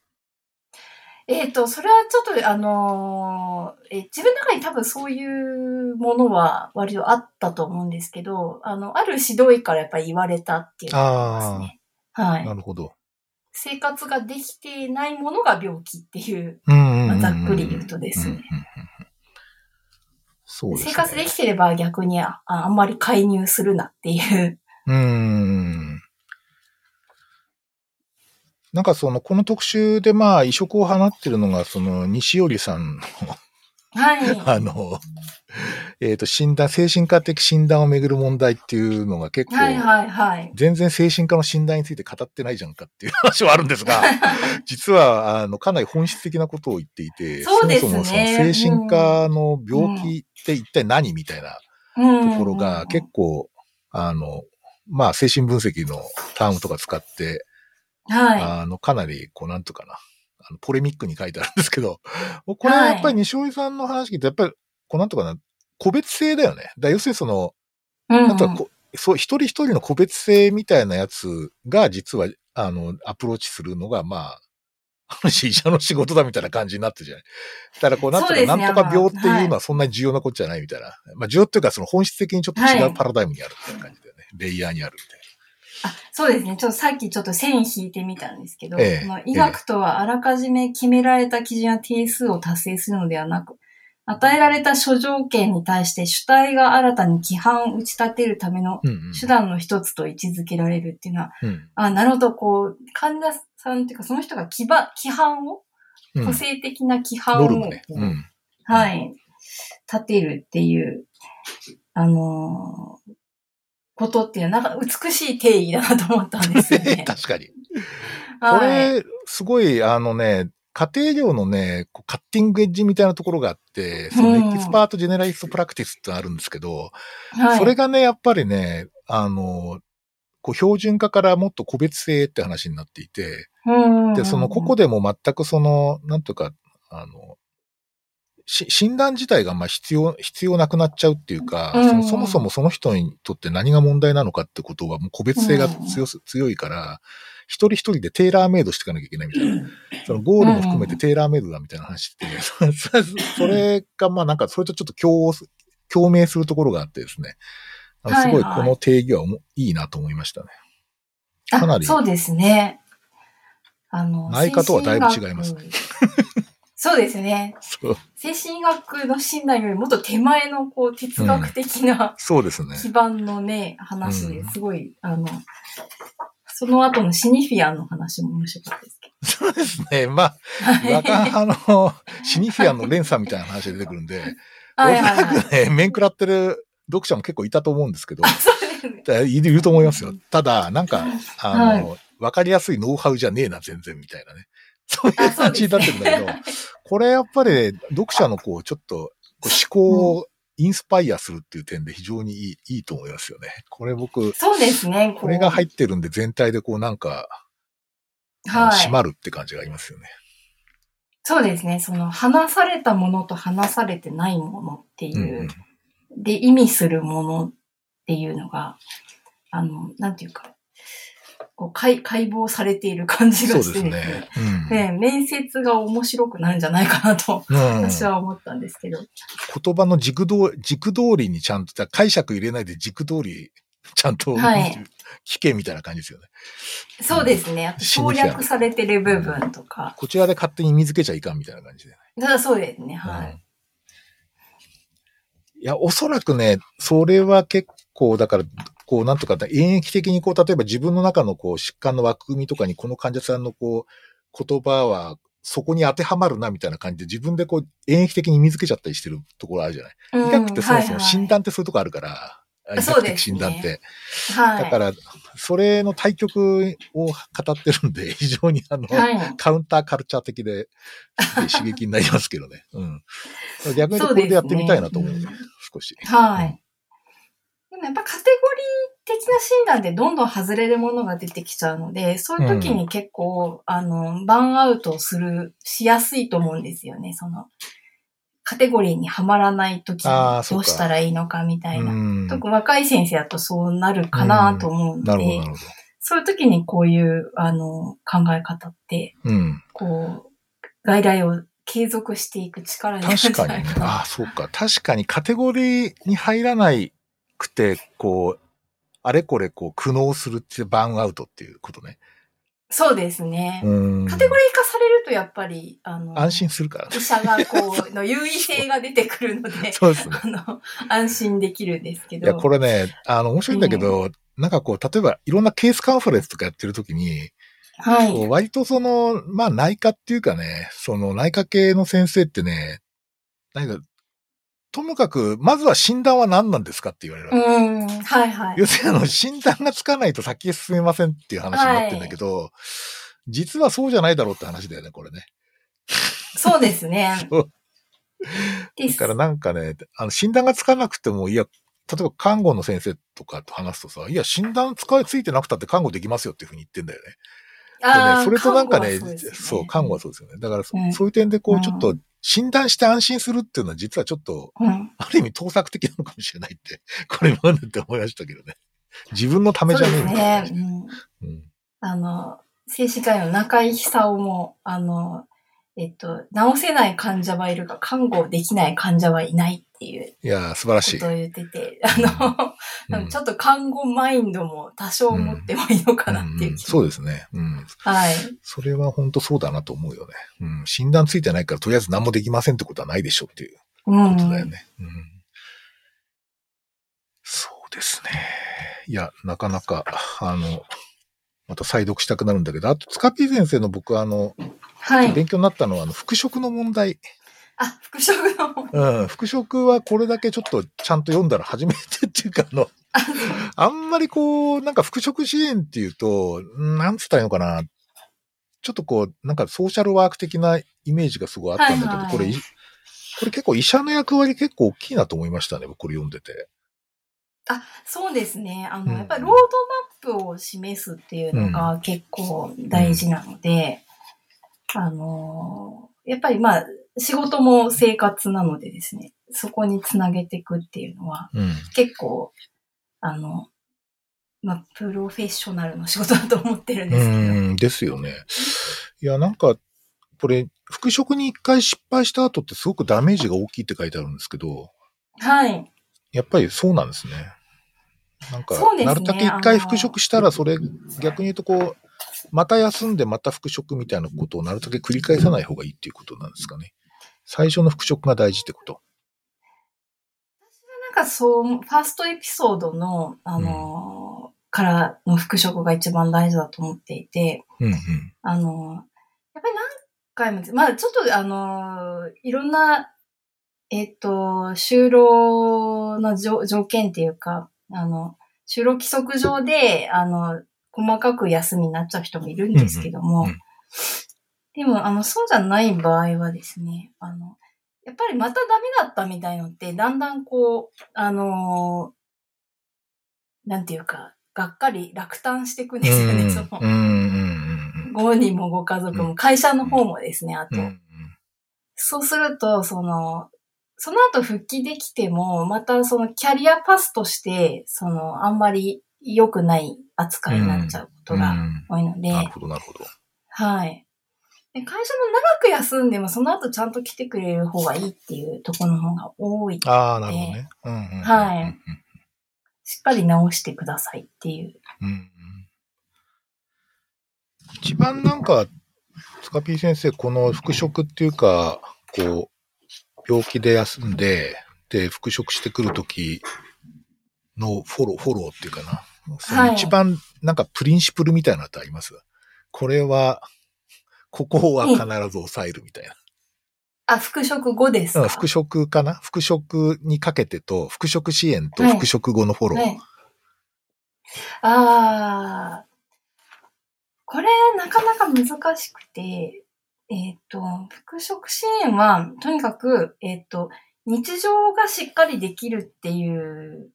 Speaker 2: えっ、と、それはちょっと、あのーえ、自分の中に多分そういうものは割とあったと思うんですけど、あの、ある指導医からやっぱり言われたっていうのがありますね。はい
Speaker 1: な。るほど。
Speaker 2: 生活ができてないものが病気っていう、ざっくり言うとですね
Speaker 1: そうですね。
Speaker 2: 生活できてれば逆にああんまり介入するなっていう。
Speaker 1: うーん。なんかその、この特集でまあ、移植を放ってるのが、その、西織さんの、
Speaker 2: はい。
Speaker 1: あの、えっ、と、診断、精神科的診断をめぐる問題っていうのが結構、
Speaker 2: はいはいはい。
Speaker 1: 全然精神科の診断について語ってないじゃんかっていう話はあるんですが、実は、あの、かなり本質的なことを言っていて、
Speaker 2: そうですね
Speaker 1: そもそもその精神科の病気って一体何みたいな
Speaker 2: うん
Speaker 1: ところが結構、あの、まあ、精神分析のタームとか使って、
Speaker 2: は
Speaker 1: あの、かなり、こう、なんとかな、あの、ポレミックに書いてあるんですけど、これはやっぱり西尾さんの話聞いて、やっぱり、こう、なんとかな、個別性だよね。だ要するにその、
Speaker 2: い。うん
Speaker 1: なんとかこう、そう、一人一人の個別性みたいなやつが、実は、あの、アプローチするのが、まあ、ある種医者の仕事だみたいな感じになってるじゃない。だからこう、なんとか、なんとか病っていう
Speaker 2: はい
Speaker 1: のはそんなに重要なことじゃないみたいな。まあ、重要っていうか、その本質的にちょっと違
Speaker 2: はい
Speaker 1: うパラダイムにあるみたいな感じだよね。レイヤーにあるみたい
Speaker 2: あそうですね。ちょっとさっきちょっと線引いてみたんですけど、
Speaker 1: ええ
Speaker 2: 医学とはあらかじめ決められた基準や定数を達成するのではなく、与えられた諸条件に対して主体が新たに規範を打ち立てるための。手段の一つと位置づけられるっていうのは、
Speaker 1: うん。
Speaker 2: あ、なるほど、こう、患者さんっていうかその人が規範規範を、
Speaker 1: うん
Speaker 2: 個性的な規範を、
Speaker 1: ノルムね。うん。
Speaker 2: はい。立てるっていう、あのーことっていうのは、なんか美しい定義だなと思ったんですよね。
Speaker 1: 確かに。こ
Speaker 2: はい。
Speaker 1: れ、すごい、あのね、家庭医療のね、 cutting edge みたいなところがあって、その
Speaker 2: うん
Speaker 1: expert generalist practice ってのあるんですけど、
Speaker 2: はい。
Speaker 1: それがね、やっぱりね、あの、こう標準化からもっと個別性って話になっていて、
Speaker 2: うん、
Speaker 1: で、その個々でも全くその、なんとか、あの、し診断自体がまあ必要、必要なくなっちゃうっていうか、
Speaker 2: うん
Speaker 1: そのそもそもその人にとって何が問題なのかってことはもう個別性が強す、強いから、一人一人でテーラーメイドしていかなきゃいけないみたいな。そのゴールも含めてテーラーメイドだみたいな話って、そ それがまあなんかそれとちょっと共共鳴するところがあってですね。すごい
Speaker 2: はいはい
Speaker 1: この定義はおもいいなと思いましたね。
Speaker 2: あ
Speaker 1: かなり
Speaker 2: そうですね。あの、
Speaker 1: 内科とはだいぶ違います
Speaker 2: 精神学。そうですね。精神学の診断よりもっと手前のこう哲学的な
Speaker 1: そうですね。
Speaker 2: 基盤のね、話
Speaker 1: うん
Speaker 2: ですごい、あの、その後のシニフィアンの話も面白かったですけ
Speaker 1: そうですね。まあ、
Speaker 2: ど。
Speaker 1: 若あの、シニフィアンのレンさんみたいな話が出てくるんで、
Speaker 2: はい
Speaker 1: おそら。くね、面食らってる読者も結構いたと思うんですけど、
Speaker 2: ね。
Speaker 1: だいると思いますよ。ただ、なんか、あの、
Speaker 2: は
Speaker 1: わかりやすいノウハウじゃねえな、全然、みたいなね。そういう感じになってるんだけど、これやっぱり、読者のこう、ちょっと、思考をインスパイアするっていう点で非常にいい、いいと思いますよね。これ僕、
Speaker 2: そうですね。
Speaker 1: これが入
Speaker 2: っ
Speaker 1: ってるんで全体でこうなんか、
Speaker 2: はい。
Speaker 1: 締まるって感じがありますよね。
Speaker 2: そうですね。その、話されたものと話されてないものっていう、
Speaker 1: うんうん
Speaker 2: で、意味するものっていうのが、あの、なんていうか、こう解解剖されている感じがしてです
Speaker 1: ね
Speaker 2: ね。。ね面接が面白くなるんじゃないかなと、
Speaker 1: うんうん
Speaker 2: 私は思ったんですけど。
Speaker 1: 言葉の軸通り、軸通りにちゃんと、解釈入れないで軸通り、ちゃんと、
Speaker 2: はい
Speaker 1: 聞けみたいな感じですよね。
Speaker 2: そうですね。あと省略されてる部分とか。
Speaker 1: こちらで勝手に見つけちゃいかんみたいな感じで、
Speaker 2: だそうですね。は
Speaker 1: うん
Speaker 2: い。
Speaker 1: いや、おそらくね、それは結構、だから、こう、なんとか、演疫的にこう、例えば自分の中のこう、疾患の枠組みとかにこの患者さんのこう、言葉はそこに当てはまるなみたいな感じで自分でこう演繹的に見つけちゃったりしてるところあるじゃない。
Speaker 2: うん
Speaker 1: 医学ってそもそも診断ってそういうとこあるから、医学的診断って。
Speaker 2: はい。
Speaker 1: だから、それの対局を語ってるんで、非常にあの、
Speaker 2: はい。
Speaker 1: カウンターカルチャー的で、で刺激になりますけどね。うん。逆にこれでやってみたいなと思うね、
Speaker 2: そうね
Speaker 1: 少し。
Speaker 2: はい。やっぱカテゴリー的な診断でどんどん外れるものが出てきちゃうので、そういう時に結構、あの、バーンアウトする、しやすいと思うんですよね。その、カテゴリーにはまらない時にどうしたらいいのかみたいな。
Speaker 1: うん。
Speaker 2: 特に若い先生だとそうなるかなと思うので、
Speaker 1: なるほど、なるほ
Speaker 2: そういう時にこういう、あの、考え方って、
Speaker 1: ど。うん。
Speaker 2: こう、外来を継続していく力になるんじ
Speaker 1: 確かにね。
Speaker 2: ゃないかな。
Speaker 1: ああ、そうか。確かにカテゴリーに入らないくて、こう、あれこれこう苦悩するっていうバーンアウトっていうことね。
Speaker 2: そうですね。
Speaker 1: うん。
Speaker 2: カテゴリー化されるとやっぱり、あの、
Speaker 1: 安心するからね。
Speaker 2: 医者がこう、の優位性が出てくるので、
Speaker 1: そうですね。
Speaker 2: あの、安心できるんですけど。
Speaker 1: いや、これね、あの、面白いんだけど、なんかこう、例えばいろんなケースカンファレンスとかやってるときに、
Speaker 2: はい。
Speaker 1: 割とその、まあ内科っていうかね、その内科系の先生ってね、なんか、ともかく、まずは診断は何なんですかって言われるわけ。
Speaker 2: うん、はいはい。
Speaker 1: 要するにあの、診断がつかないと先へ進めませんっていう話になってるんだけど、実はそうじゃないだろうって話だよね、これね。
Speaker 2: そうですね
Speaker 1: そう。
Speaker 2: です。
Speaker 1: だからなんかね、あの、診断がつかなくても、いや、例えば看護の先生とかと話すとさ、いや、診断使いついてなくたって看護できますよっていうふうに言ってんだよね。で
Speaker 2: あー
Speaker 1: ね、それとなんかね、
Speaker 2: そう
Speaker 1: 看護はそうですよね。だからそ、
Speaker 2: うん
Speaker 1: そういう点でこう、
Speaker 2: うん
Speaker 1: ちょっと、診断して安心するっていうのは実はちょっと、
Speaker 2: うん。
Speaker 1: ある意味盗作的なのかもしれないって、これ今までって思いましたけどね。自分のためじゃねえ。みたいな
Speaker 2: うん。
Speaker 1: うん
Speaker 2: あの、精神科医の中井久夫も、あの、えっと、治せない患者はいるが、看護できない患者はいないっていう
Speaker 1: いやー、素晴らしい
Speaker 2: こと。を言ってて、あの、
Speaker 1: うん
Speaker 2: ちょっと看護マインドも多少持ってもいいのかなっていう
Speaker 1: うん
Speaker 2: 気
Speaker 1: そうですね。うん。
Speaker 2: はい。
Speaker 1: それは本当そうだなと思うよね。うん。診断ついてないからとりあえず何もできませんってことはないでしょっていう
Speaker 2: うん。
Speaker 1: ことだよね。うん。そうですね。いや、なかなか、あの、また再読したくなるんだけど、あと、塚 P 先生の僕はあの、
Speaker 2: はい。
Speaker 1: 勉強になったのは、あの、復職の問題。
Speaker 2: あ、復職の。
Speaker 1: うん、復職はこれだけちょっとちゃんと読んだら初めてっていうか、あの、あんまりこう、なんか復職支援っていうと、なんつったらいいのかな。ちょっとこう、なんかソーシャルワーク的なイメージがすごいあったんだけど、
Speaker 2: はいはい
Speaker 1: これい、これ結構医者の役割結構大きいなと思いましたね、僕これ読んでて。
Speaker 2: あ、そうですね。あの、
Speaker 1: うん
Speaker 2: やっぱりロードマップを示すっていうのが結構大事なので、あの、やっぱりまあ、仕事も生活なのでですね、そこにつなげていくっていうのは、
Speaker 1: うん。
Speaker 2: 結構、あの、まあ、プロフェッショナルの仕事だと思ってるんですけど。
Speaker 1: うん、ですよね。いや、なんか、これ、復職に一回失敗した後ってすごくダメージが大きいって書いてあるんですけど、
Speaker 2: はい。
Speaker 1: やっぱりそうなんですね。なんか、
Speaker 2: ね
Speaker 1: なるだけ一回復職したら、それ、逆に言うとこう、また休んでまた復職みたいなことをなるだけ繰り返さない方がいいっていうことなんですかね。最初の復職が大事ってこと？
Speaker 2: なんかそう、ファーストエピソードの、あのーからの復職が一番大事だと思っていて、
Speaker 1: うんうん。
Speaker 2: あのーやっぱり何回も、まあちょっとあのーいろんな、えっ、と、就労の条条件っていうか、あの、就労規則上で、あの、細かく休みになっちゃう人もいるんですけども、
Speaker 1: うんうん
Speaker 2: でも、あの、そうじゃない場合はですね、あの、やっぱりまたダメだったみたいのって、だんだんこう、あのーなんていうか、がっかり落胆していくんですよね、その
Speaker 1: うんうんうん
Speaker 2: ご本人もご家族も、会社の方もですね、あと。
Speaker 1: うんうん
Speaker 2: そうすると、その、その後復帰できても、またそのキャリアパスとして、その、あんまり良くない扱いになっちゃうことが
Speaker 1: うん
Speaker 2: 多いので、
Speaker 1: なるほど、なるほど。
Speaker 2: はい。で会社も長く休んでも、その後ちゃんと来てくれる方がいいっていうところの方が多い。
Speaker 1: ああ、なるほどね。うん
Speaker 2: はいしっかり直してくださいっていう。
Speaker 1: うんうん一番なんか、スカピー先生、この復職っていうか、こう、病気で休んで、で、復職してくるときのフォロー、フォローっていうかな。一番なんかプリンシプルみたいなのってあります？これは、ここは必ず抑えるみたいな。
Speaker 2: あ、復職後ですか、
Speaker 1: うん、復職かな？復職にかけてと、復職支援と復職後のフォロー。はい、
Speaker 2: ああ、これなかなか難しくて、えっ、ー、と、復職支援は、とにかく、えっ、ー、と、日常がしっかりできるっていう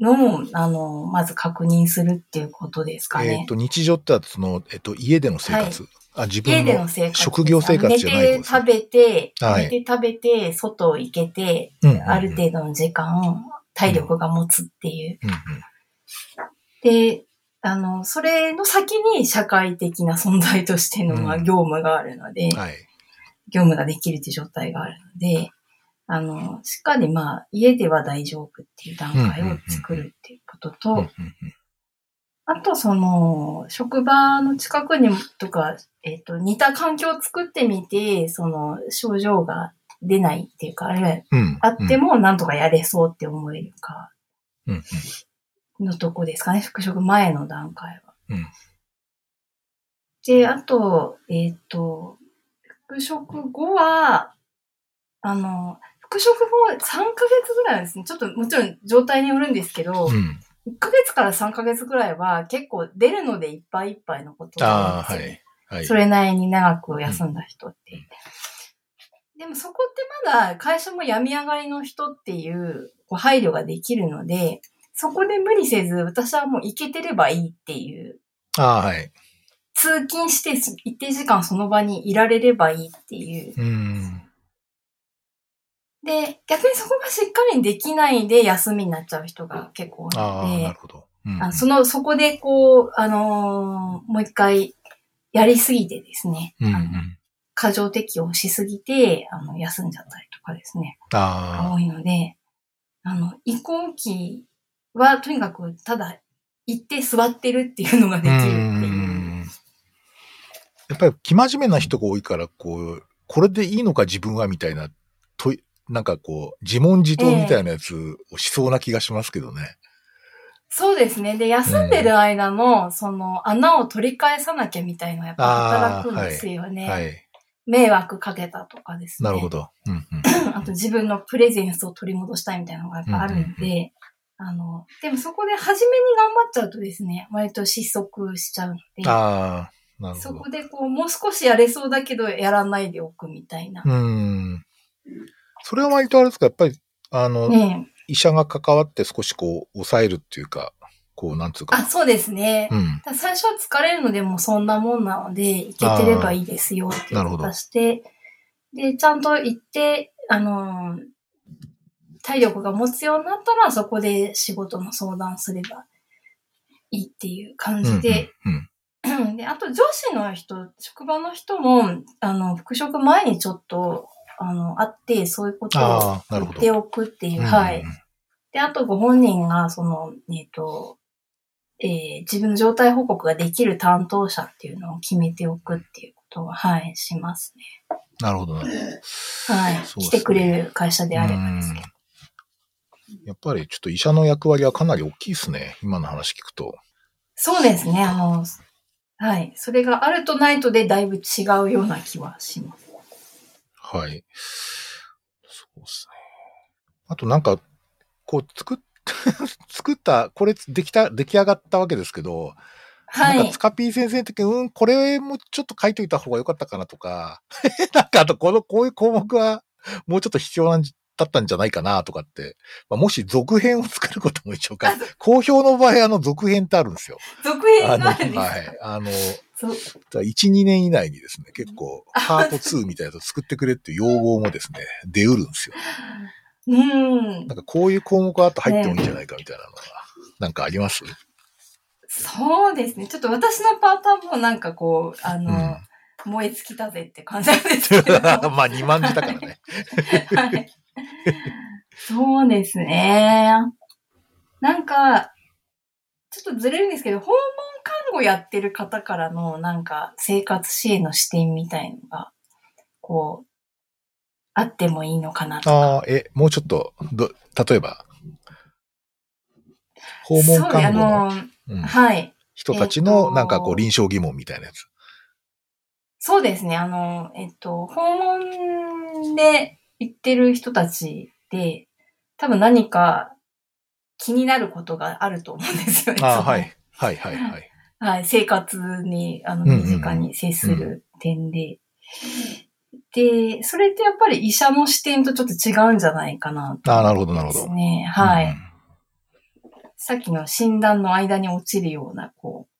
Speaker 2: のも、あの、まず確認するっていうことですかね。
Speaker 1: えっ、と、日常ってその、えっ、と、家での生活。はい、あ自分の職業
Speaker 2: 生
Speaker 1: 活じゃない
Speaker 2: 寝て食べて、はい、寝て食べて、外行けて、うんうんうん、ある程度の時間、体力が持つっていう。うんうん、で、あの、それの先に社会的な存在としての、まあ、業務があるので、はい、業務ができるっていう状態があるので、あの、しっかりまあ、家では大丈夫っていう段階を作るっていうことと、あとその、職場の近くにとか、えっ、ー、と、似た環境を作ってみて、その、症状が出ないっていうか、あるいは、あってもなんとかやれそうって思えるか、のとこですかね、復職前の段階は。うん、で、あと、えっ、ー、と、復職後は、あの、復職後3ヶ月ぐらいですね、ちょっともちろん状態によるんですけど、うん、1ヶ月から3ヶ月ぐらいは結構出るのでいっぱいいっぱいのことがあですよ、はいはい、それなりに長く休んだ人って。うんでもそこってまだ会社も病み上がりの人っていう配慮ができるので、そこで無理せず、私はもう行けてればいいっていう。
Speaker 1: ああ、はい。
Speaker 2: 通勤して一定時間その場にいられればいいっていう。うん。で、逆にそこがしっかりできないで休みになっちゃう人が結構多いので、なるほど。うん、あその、そこでこう、あのー、もう一回やりすぎてですね、うんうん、過剰適応しすぎて、あの、休んじゃったりとかですね、あ多いので、あの、移行期は、とにかく、ただ、行って座ってるっていうのができるっていう。
Speaker 1: やっぱり、生真面目な人が多いから、こう、これでいいのか自分はみたいな、と、なんかこう、自問自答みたいなやつをしそうな気がしますけどね。えー、
Speaker 2: そうですね。で、休んでる間の、うん、その、穴を取り返さなきゃみたいな、やっぱ働くんですよね。はい、はい迷惑かけたとかです
Speaker 1: ね。なるほど。うんうん、
Speaker 2: あと自分のプレゼンスを取り戻したいみたいなのがやっぱあるんで、あの、でもそこで初めに頑張っちゃうとですね、割と失速しちゃうので、あなるほどそこでこう、もう少しやれそうだけど、やらないでおくみたいな。うん。
Speaker 1: それは割とあれですか、やっぱり、あの、ね、医者が関わって少しこう、抑えるっていうか、こう、なんつうか。
Speaker 2: あ、そうですね。うん、最初は疲れるのでもそんなもんなので、いけてればいいですよっていうことして、で、ちゃんと行って、あのー、体力が持つようになったら、そこで仕事の相談すればいいっていう感じで、うんうん。うん、で、あと上司の人、職場の人も、あの、復職前にちょっと、あの、会って、そういうことを言っておくっていう、はい。で、あとご本人が、その、えっ、ー、と、えー、自分の状態報告ができる担当者っていうのを決めておくっていうことは、はい、しますね。
Speaker 1: なるほど、なるほ
Speaker 2: ど。はい、ね。来てくれる会社であればですけど。
Speaker 1: やっぱりちょっと医者の役割はかなり大きいですね。今の話聞くと。
Speaker 2: そうですね。あの、はい。それがあるとないとでだいぶ違うような気はします。
Speaker 1: はい。そうですね。あとなんか、こう作っ、作った、これできた、出来上がったわけですけど、はい。なんか、つかぴー先生的に、うん、これもちょっと書いといた方が良かったかなとか、なんかあと、この、こういう項目は、もうちょっと必要なんだったんじゃないかなとかって、まあ、もし続編を作ることも一応か、好評の場合、あの、続編ってあるんですよ。
Speaker 2: 続編があるんです
Speaker 1: か？はい。あの、1、2年以内にですね、結構、パート2みたいなの作ってくれっていう要望もですね、出うるんですよ。うん。なんかこういう項目があと入ってもいいんじゃないかみたいなのが、なんかあります？
Speaker 2: そうですね。ちょっと私のパートもなんかこう、あの、うん燃え尽きたぜって感じなんですけど。まあ
Speaker 1: 2万字だからね。はい。
Speaker 2: そうですね。なんか、ちょっとずれるんですけど、訪問看護やってる方からのなんか生活支援の視点みたいのが、こう、あってもいいのかなとか。
Speaker 1: ああ、え、もうちょっと、ど、例えば。訪問看護の、
Speaker 2: うん、はい。
Speaker 1: 人たちのなんかこう臨床疑問みたいなやつ。
Speaker 2: そうですね。あの、えっと、訪問で行ってる人たちで、多分何か気になることがあると思うんですよね。
Speaker 1: あはい。はいはいはい。
Speaker 2: はい、生活に、あの、身近に接する点で。で、それってやっぱり医者の視点とちょっと違うんじゃないかなと
Speaker 1: ああ、なるほどなるほど
Speaker 2: です。ね。はい。
Speaker 1: うん
Speaker 2: さっきの診断の間に落ちるような、こう、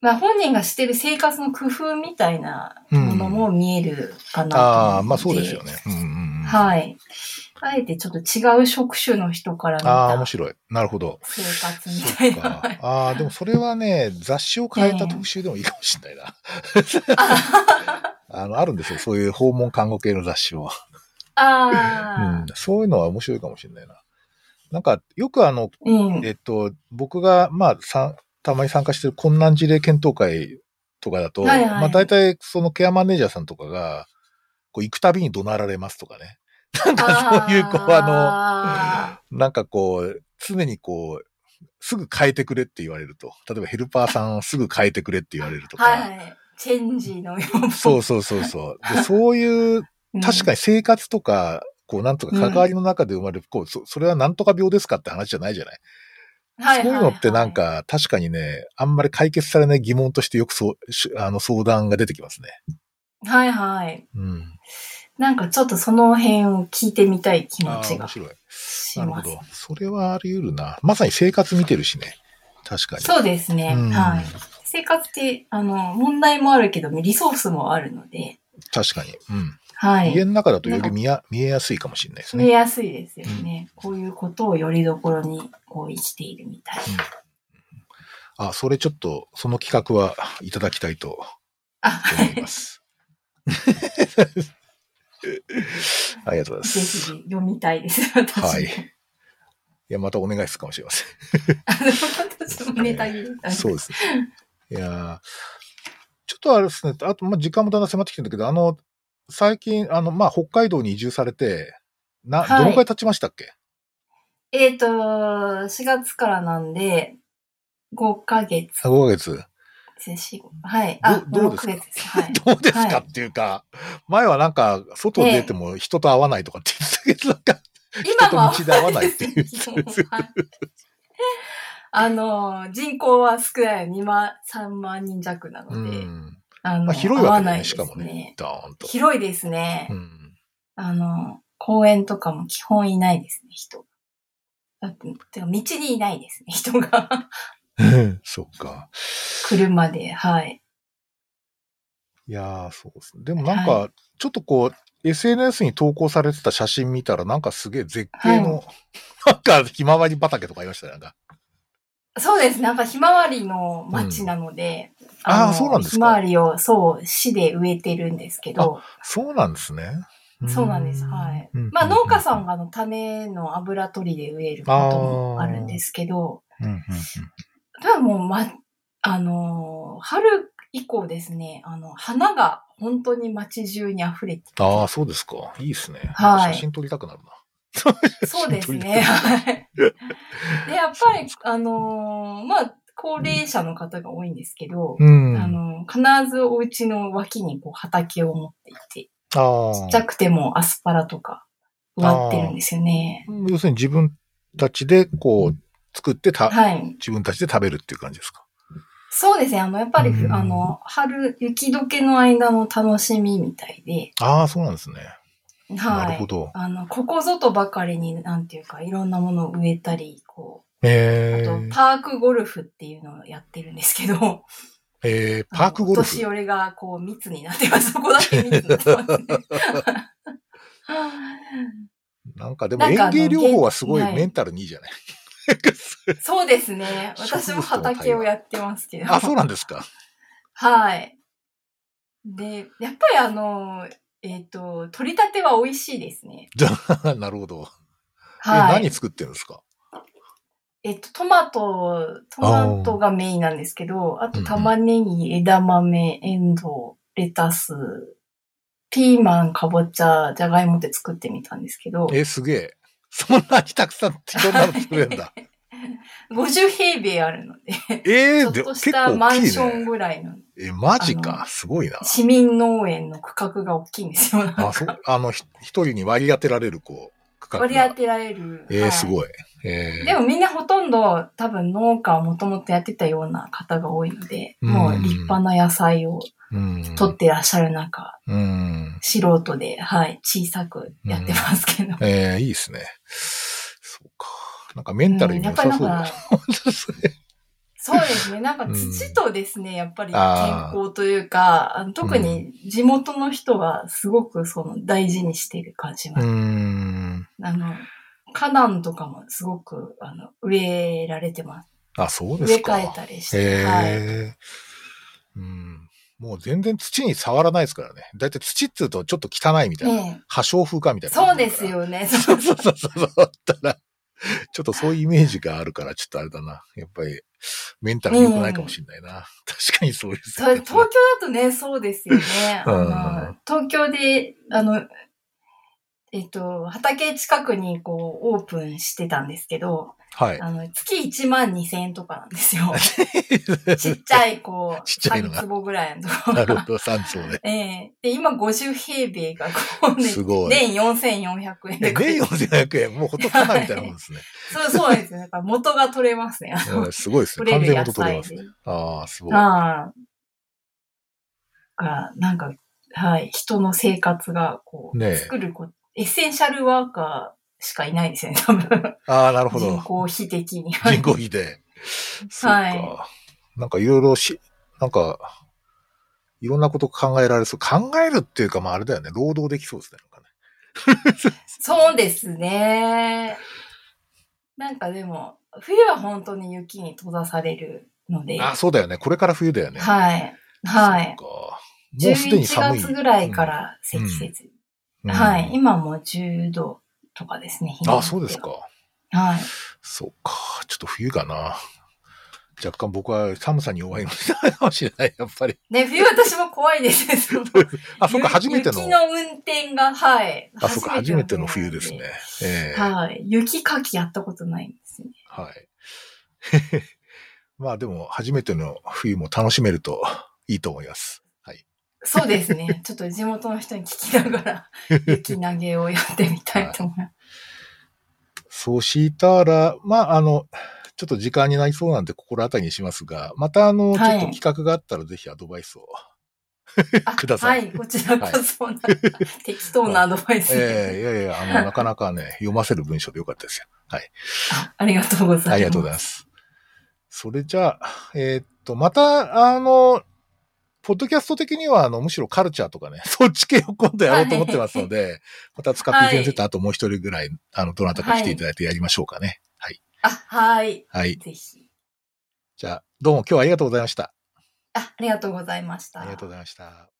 Speaker 2: まあ本人がしてる生活の工夫みたいなものも見えるかな
Speaker 1: ああ、まあそうですよね。うんうんうん。
Speaker 2: はい。あえてちょっと違う職種の人から見
Speaker 1: ああ、面
Speaker 2: た
Speaker 1: 白い。なるほど。
Speaker 2: 生活み
Speaker 1: そ
Speaker 2: たいな。
Speaker 1: ああ、でもそれはね、雑誌を変えた特集でもいいかもしれないな。あの、あるんですよ。そういう訪問看護系の雑誌を。
Speaker 2: あ
Speaker 1: うん。そういうのは面白いかもしれないな。なんか、よくあの、
Speaker 2: あ、うん。
Speaker 1: えっと、僕が、まあ、さたまに参加してる困難事例検討会とかだと、
Speaker 2: はいはい
Speaker 1: まあ大体そのケアマネージャーさんとかが、こう行くたびに怒鳴られますとかね。なんかそういう、こう、あ
Speaker 2: あ
Speaker 1: の、なんかこう、常にこう、すぐ変えてくれって言われると。例えばヘルパーさんをすぐ変えてくれって言われると
Speaker 2: ー
Speaker 1: か。
Speaker 2: はい。チェンジのよう
Speaker 1: そうそうそうそう。でそういう、確か
Speaker 2: に。
Speaker 1: に生活とか、こう、なんとか関わりの中で生まれる、こう、そそれはなんとか病ですかって話じゃないじゃない。
Speaker 2: はい
Speaker 1: そういうのってなん、か、確かにね、あんまり解決されない疑問としてよくそう、しあの、相談が出てきますね。
Speaker 2: はいはいはい。
Speaker 1: うん。
Speaker 2: なんかちょっとその辺を聞いてみたい気持ちが
Speaker 1: 面白い。なるほど。それはあり得るな。まさに生活見てるしね。確かに。
Speaker 2: そうですね。
Speaker 1: うん
Speaker 2: はい。生活って、あの、問題もあるけど、リソースもあるので、
Speaker 1: 確かに。うん。
Speaker 2: はい。
Speaker 1: 家の中だとより見や見えやすいかもしれないです
Speaker 2: 見え
Speaker 1: ね。
Speaker 2: やすいですよね。こういうことをよりどころにこう生きているみたいな。
Speaker 1: あ、それちょっと、その企画はいただきたいと思い
Speaker 2: い。
Speaker 1: ます。ありがとうございま
Speaker 2: ぜひ
Speaker 1: す。
Speaker 2: 読みたいです、私も。
Speaker 1: はい。いや、またお願いするかもしれません。
Speaker 2: あの、私もネタ切り。
Speaker 1: そうですね。いやーちょっとあれですね、あと、まあ、時間もだんだん迫ってきてるんだけど、あの、最近、あの、まあ、北海道に移住されて、な、
Speaker 2: はい
Speaker 1: どのくらい経ちましたっけ？
Speaker 2: えっ、と、4月からなんで、5ヶ月
Speaker 1: あ ?5 ヶ月。
Speaker 2: はい。あ、
Speaker 1: どどうですか
Speaker 2: ？6ヶ月です。はい。
Speaker 1: どうですか、
Speaker 2: はい
Speaker 1: っていうか、前はなんか、外出ても人と会わないとかって言ってたけど、なんか、
Speaker 2: 今も
Speaker 1: 人と道で会わないっていう
Speaker 2: はいあの、人口は少ない2万、3万人弱な
Speaker 1: う
Speaker 2: ので、
Speaker 1: ん。
Speaker 2: あの、
Speaker 1: まあ、広いわけだね、しかもね。。
Speaker 2: 広いですね。
Speaker 1: うん。
Speaker 2: あの、公園とかも基本いないですね、人。だって、てか道にいないですね、人が。
Speaker 1: そっか。
Speaker 2: 車で、はい。
Speaker 1: いやー、そうですね。でもなんか、
Speaker 2: は
Speaker 1: ちょっとこう、SNS に投稿されてた写真見たら、なんかすげえ絶景の、なんかひまわり畑とかありましたね、なんか。
Speaker 2: そうです。なんかひまわりの町なので、
Speaker 1: うんあー
Speaker 2: の
Speaker 1: そうなんですか
Speaker 2: ひまわりを、そう、市で植えてるんですけど、
Speaker 1: そうなんですね。
Speaker 2: そうなんです。はい。
Speaker 1: うん
Speaker 2: まあ農家さんがあの種の油取りで植えることもあるんですけど、
Speaker 1: うんうんうん
Speaker 2: ただもう、ま、あのー春以降ですね、あの、花が本当に街中に溢れてて
Speaker 1: ああ、そうですか。いいですね。
Speaker 2: はい
Speaker 1: 写真撮りたくなるな。
Speaker 2: そうですね。はい。で、やっぱり、あのーまあ、高齢者の方が多いんですけど、
Speaker 1: うん。
Speaker 2: あの、必ずお家の脇にこう畑を持っていて、
Speaker 1: あ
Speaker 2: ちっちゃくてもアスパラとか植わってるんですよね。
Speaker 1: 要するに自分たちでこう、作ってた、
Speaker 2: はい。
Speaker 1: 自分たちで食べるっていう感じですか？
Speaker 2: そうですね。あの、やっぱり、
Speaker 1: うん
Speaker 2: あの、春、雪解けの間の楽しみみたいで、
Speaker 1: ああ、そうなんですね。
Speaker 2: はい。
Speaker 1: なるほど。
Speaker 2: あの、ここぞとばかりに、なんていうか、いろんなものを植えたり、こう、
Speaker 1: え
Speaker 2: あと、
Speaker 1: ー、
Speaker 2: パークゴルフっていうのをやってるんですけど、
Speaker 1: えー、パークゴルフ？
Speaker 2: 年。寄りがこう密になってます。そこだけ密になってますね。
Speaker 1: なんかでも園芸療法はすごいメンタルにいいじゃない？
Speaker 2: そうですね。私も畑をやってますけど。
Speaker 1: あ、そうなんですか。
Speaker 2: はい。で、やっぱりあの、えっ、と、取り立ては美味しいですね。
Speaker 1: なるほど。え
Speaker 2: はい。
Speaker 1: 何作ってるんですか？
Speaker 2: えっと、トマト、トマトがメインなんですけど、あと玉ねぎ、枝豆、エンドウ、レタス、ピーマン、かぼちゃ、じゃがいもって作ってみたんですけど、
Speaker 1: え、すげえ。そんなにたくさんいろんなの作れるんだ。
Speaker 2: 50平米あるので、
Speaker 1: えー、
Speaker 2: ちょっとしたマンション
Speaker 1: ね。
Speaker 2: ぐらいの。
Speaker 1: え、マジ
Speaker 2: あ
Speaker 1: か。すごいな。
Speaker 2: 市民農園の区画が大きいんですよ。
Speaker 1: あ、そう、あの、ひ一人に割り当てられる、こう、区画が
Speaker 2: 割り当てられる。
Speaker 1: えー、
Speaker 2: はい
Speaker 1: すごい。えー、
Speaker 2: でもみんなほとんど多分農家をもともとやってたような方が多いので、
Speaker 1: うん
Speaker 2: もう立派な野菜を
Speaker 1: うん。
Speaker 2: 取ってらっしゃる中、
Speaker 1: うん。
Speaker 2: 素人で、はい、小さくやってますけど。
Speaker 1: えー、いいですね。なんかメンタルにも良さそうですね。
Speaker 2: そうですね。なんか
Speaker 1: うん
Speaker 2: 土とですね、やっぱり健
Speaker 1: あ
Speaker 2: 康というか、あの特に地元の人はすごくその大事にしている感じ
Speaker 1: うー
Speaker 2: ます。
Speaker 1: ん。
Speaker 2: あの、花壇とかもすごく、あの、植えられてます。
Speaker 1: あ、そうで
Speaker 2: 植え
Speaker 1: すか。
Speaker 2: 替えたりして。
Speaker 1: へ
Speaker 2: はい。
Speaker 1: え。うん。もう全然土に触らないですからね。だいたい土って言うとちょっと汚いみたいな。破傷風かみたいな。
Speaker 2: そうです。よね。
Speaker 1: そ
Speaker 2: う
Speaker 1: そうそうそう。だったら、ちょっとそういうイメージがあるから、ちょっとあれだな。やっぱり、メンタル良くないかもしれないな。確かにそうです
Speaker 2: そう東京だとね、そうですよね。東京で、あの、えっと、畑近くにこう、オープンしてたんですけど、
Speaker 1: はい。
Speaker 2: あの、月1万2千円とかなんですよ。ちっちゃい、こう、
Speaker 1: ちっちゃいのが
Speaker 2: 3坪ぐらいのところが。
Speaker 1: なるほど、三層で。
Speaker 2: ええで、今50平米がこうね、
Speaker 1: すごい
Speaker 2: 年4400円
Speaker 1: え、
Speaker 2: で
Speaker 1: 年4400円、もうほとんど花みたいなもんですね。
Speaker 2: そう、そうですね。元が取れますね。
Speaker 1: うんすごいですね。完全元取れ
Speaker 2: 菜
Speaker 1: ます。
Speaker 2: で。
Speaker 1: ああ、すごい。
Speaker 2: ああ。が、なんか、はい、人の生活が、こう、
Speaker 1: ねえ
Speaker 2: 作るこ、エッセンシャルワーカーしかいないですよね、多分。
Speaker 1: ああ、なるほ
Speaker 2: 人
Speaker 1: ど。
Speaker 2: 口比的に。
Speaker 1: 人口比で。
Speaker 2: はい
Speaker 1: か。なんかいろいろし、なんか、いろんなこと考えられそう。考えるっていうか、まああれだよね。労働できそうですね。
Speaker 2: そうですね。なんかでも、冬は本当に雪に閉ざされるので、
Speaker 1: あ、そうだよね。これから冬だよね。
Speaker 2: はい。はい。
Speaker 1: もうすでに
Speaker 2: 11
Speaker 1: 寒い。
Speaker 2: 月ぐらいから積雪。
Speaker 1: うん
Speaker 2: はい。。今も10度とかですね。
Speaker 1: あ、
Speaker 2: は
Speaker 1: そうですか。。
Speaker 2: はい。
Speaker 1: そうか。ちょっと冬かな。若干僕は寒さに弱いの かもしれない、やっぱり。
Speaker 2: ね、冬私も怖いです
Speaker 1: あ、そっか、初めての。
Speaker 2: 雪の運転が、はい。
Speaker 1: あ、そっか、初めての冬ですね。ええ
Speaker 2: はい。雪かきやったことないんですね。
Speaker 1: はい。まあでも、初めての冬も楽しめるといいと思います。はい。
Speaker 2: そうですね。ちょっと地元の人に聞きながら、雪投げをやってみたいと思います。
Speaker 1: そうしたら、まあ、あの、ちょっと時間になりそうなんで心当たりにしますが、またあの、ちょ
Speaker 2: はい
Speaker 1: っと企画があったらぜひアドバイスを。
Speaker 2: あ
Speaker 1: ください
Speaker 2: はい。こちらこそ、適当なアドバイスで、
Speaker 1: ええいやいや、あの、なかなかね、読ませる文章でよかったですよ。はい。
Speaker 2: あありがとうございます。
Speaker 1: ありがとうございます。それじゃあ、えーっと、また、あの、ポッドキャスト的には、あの、むしろカルチャーとかね、そっち系を今度やろうと思ってますので、また使って先生とあともう一人ぐらい、あの、どなたか来ていただいてやりましょうかね。はい。
Speaker 2: あ、はい。
Speaker 1: はい。
Speaker 2: ぜひ。
Speaker 1: じゃあ、どうも今日はありがとうございました。
Speaker 2: あ、ありがとうございました。
Speaker 1: ありがとうございました。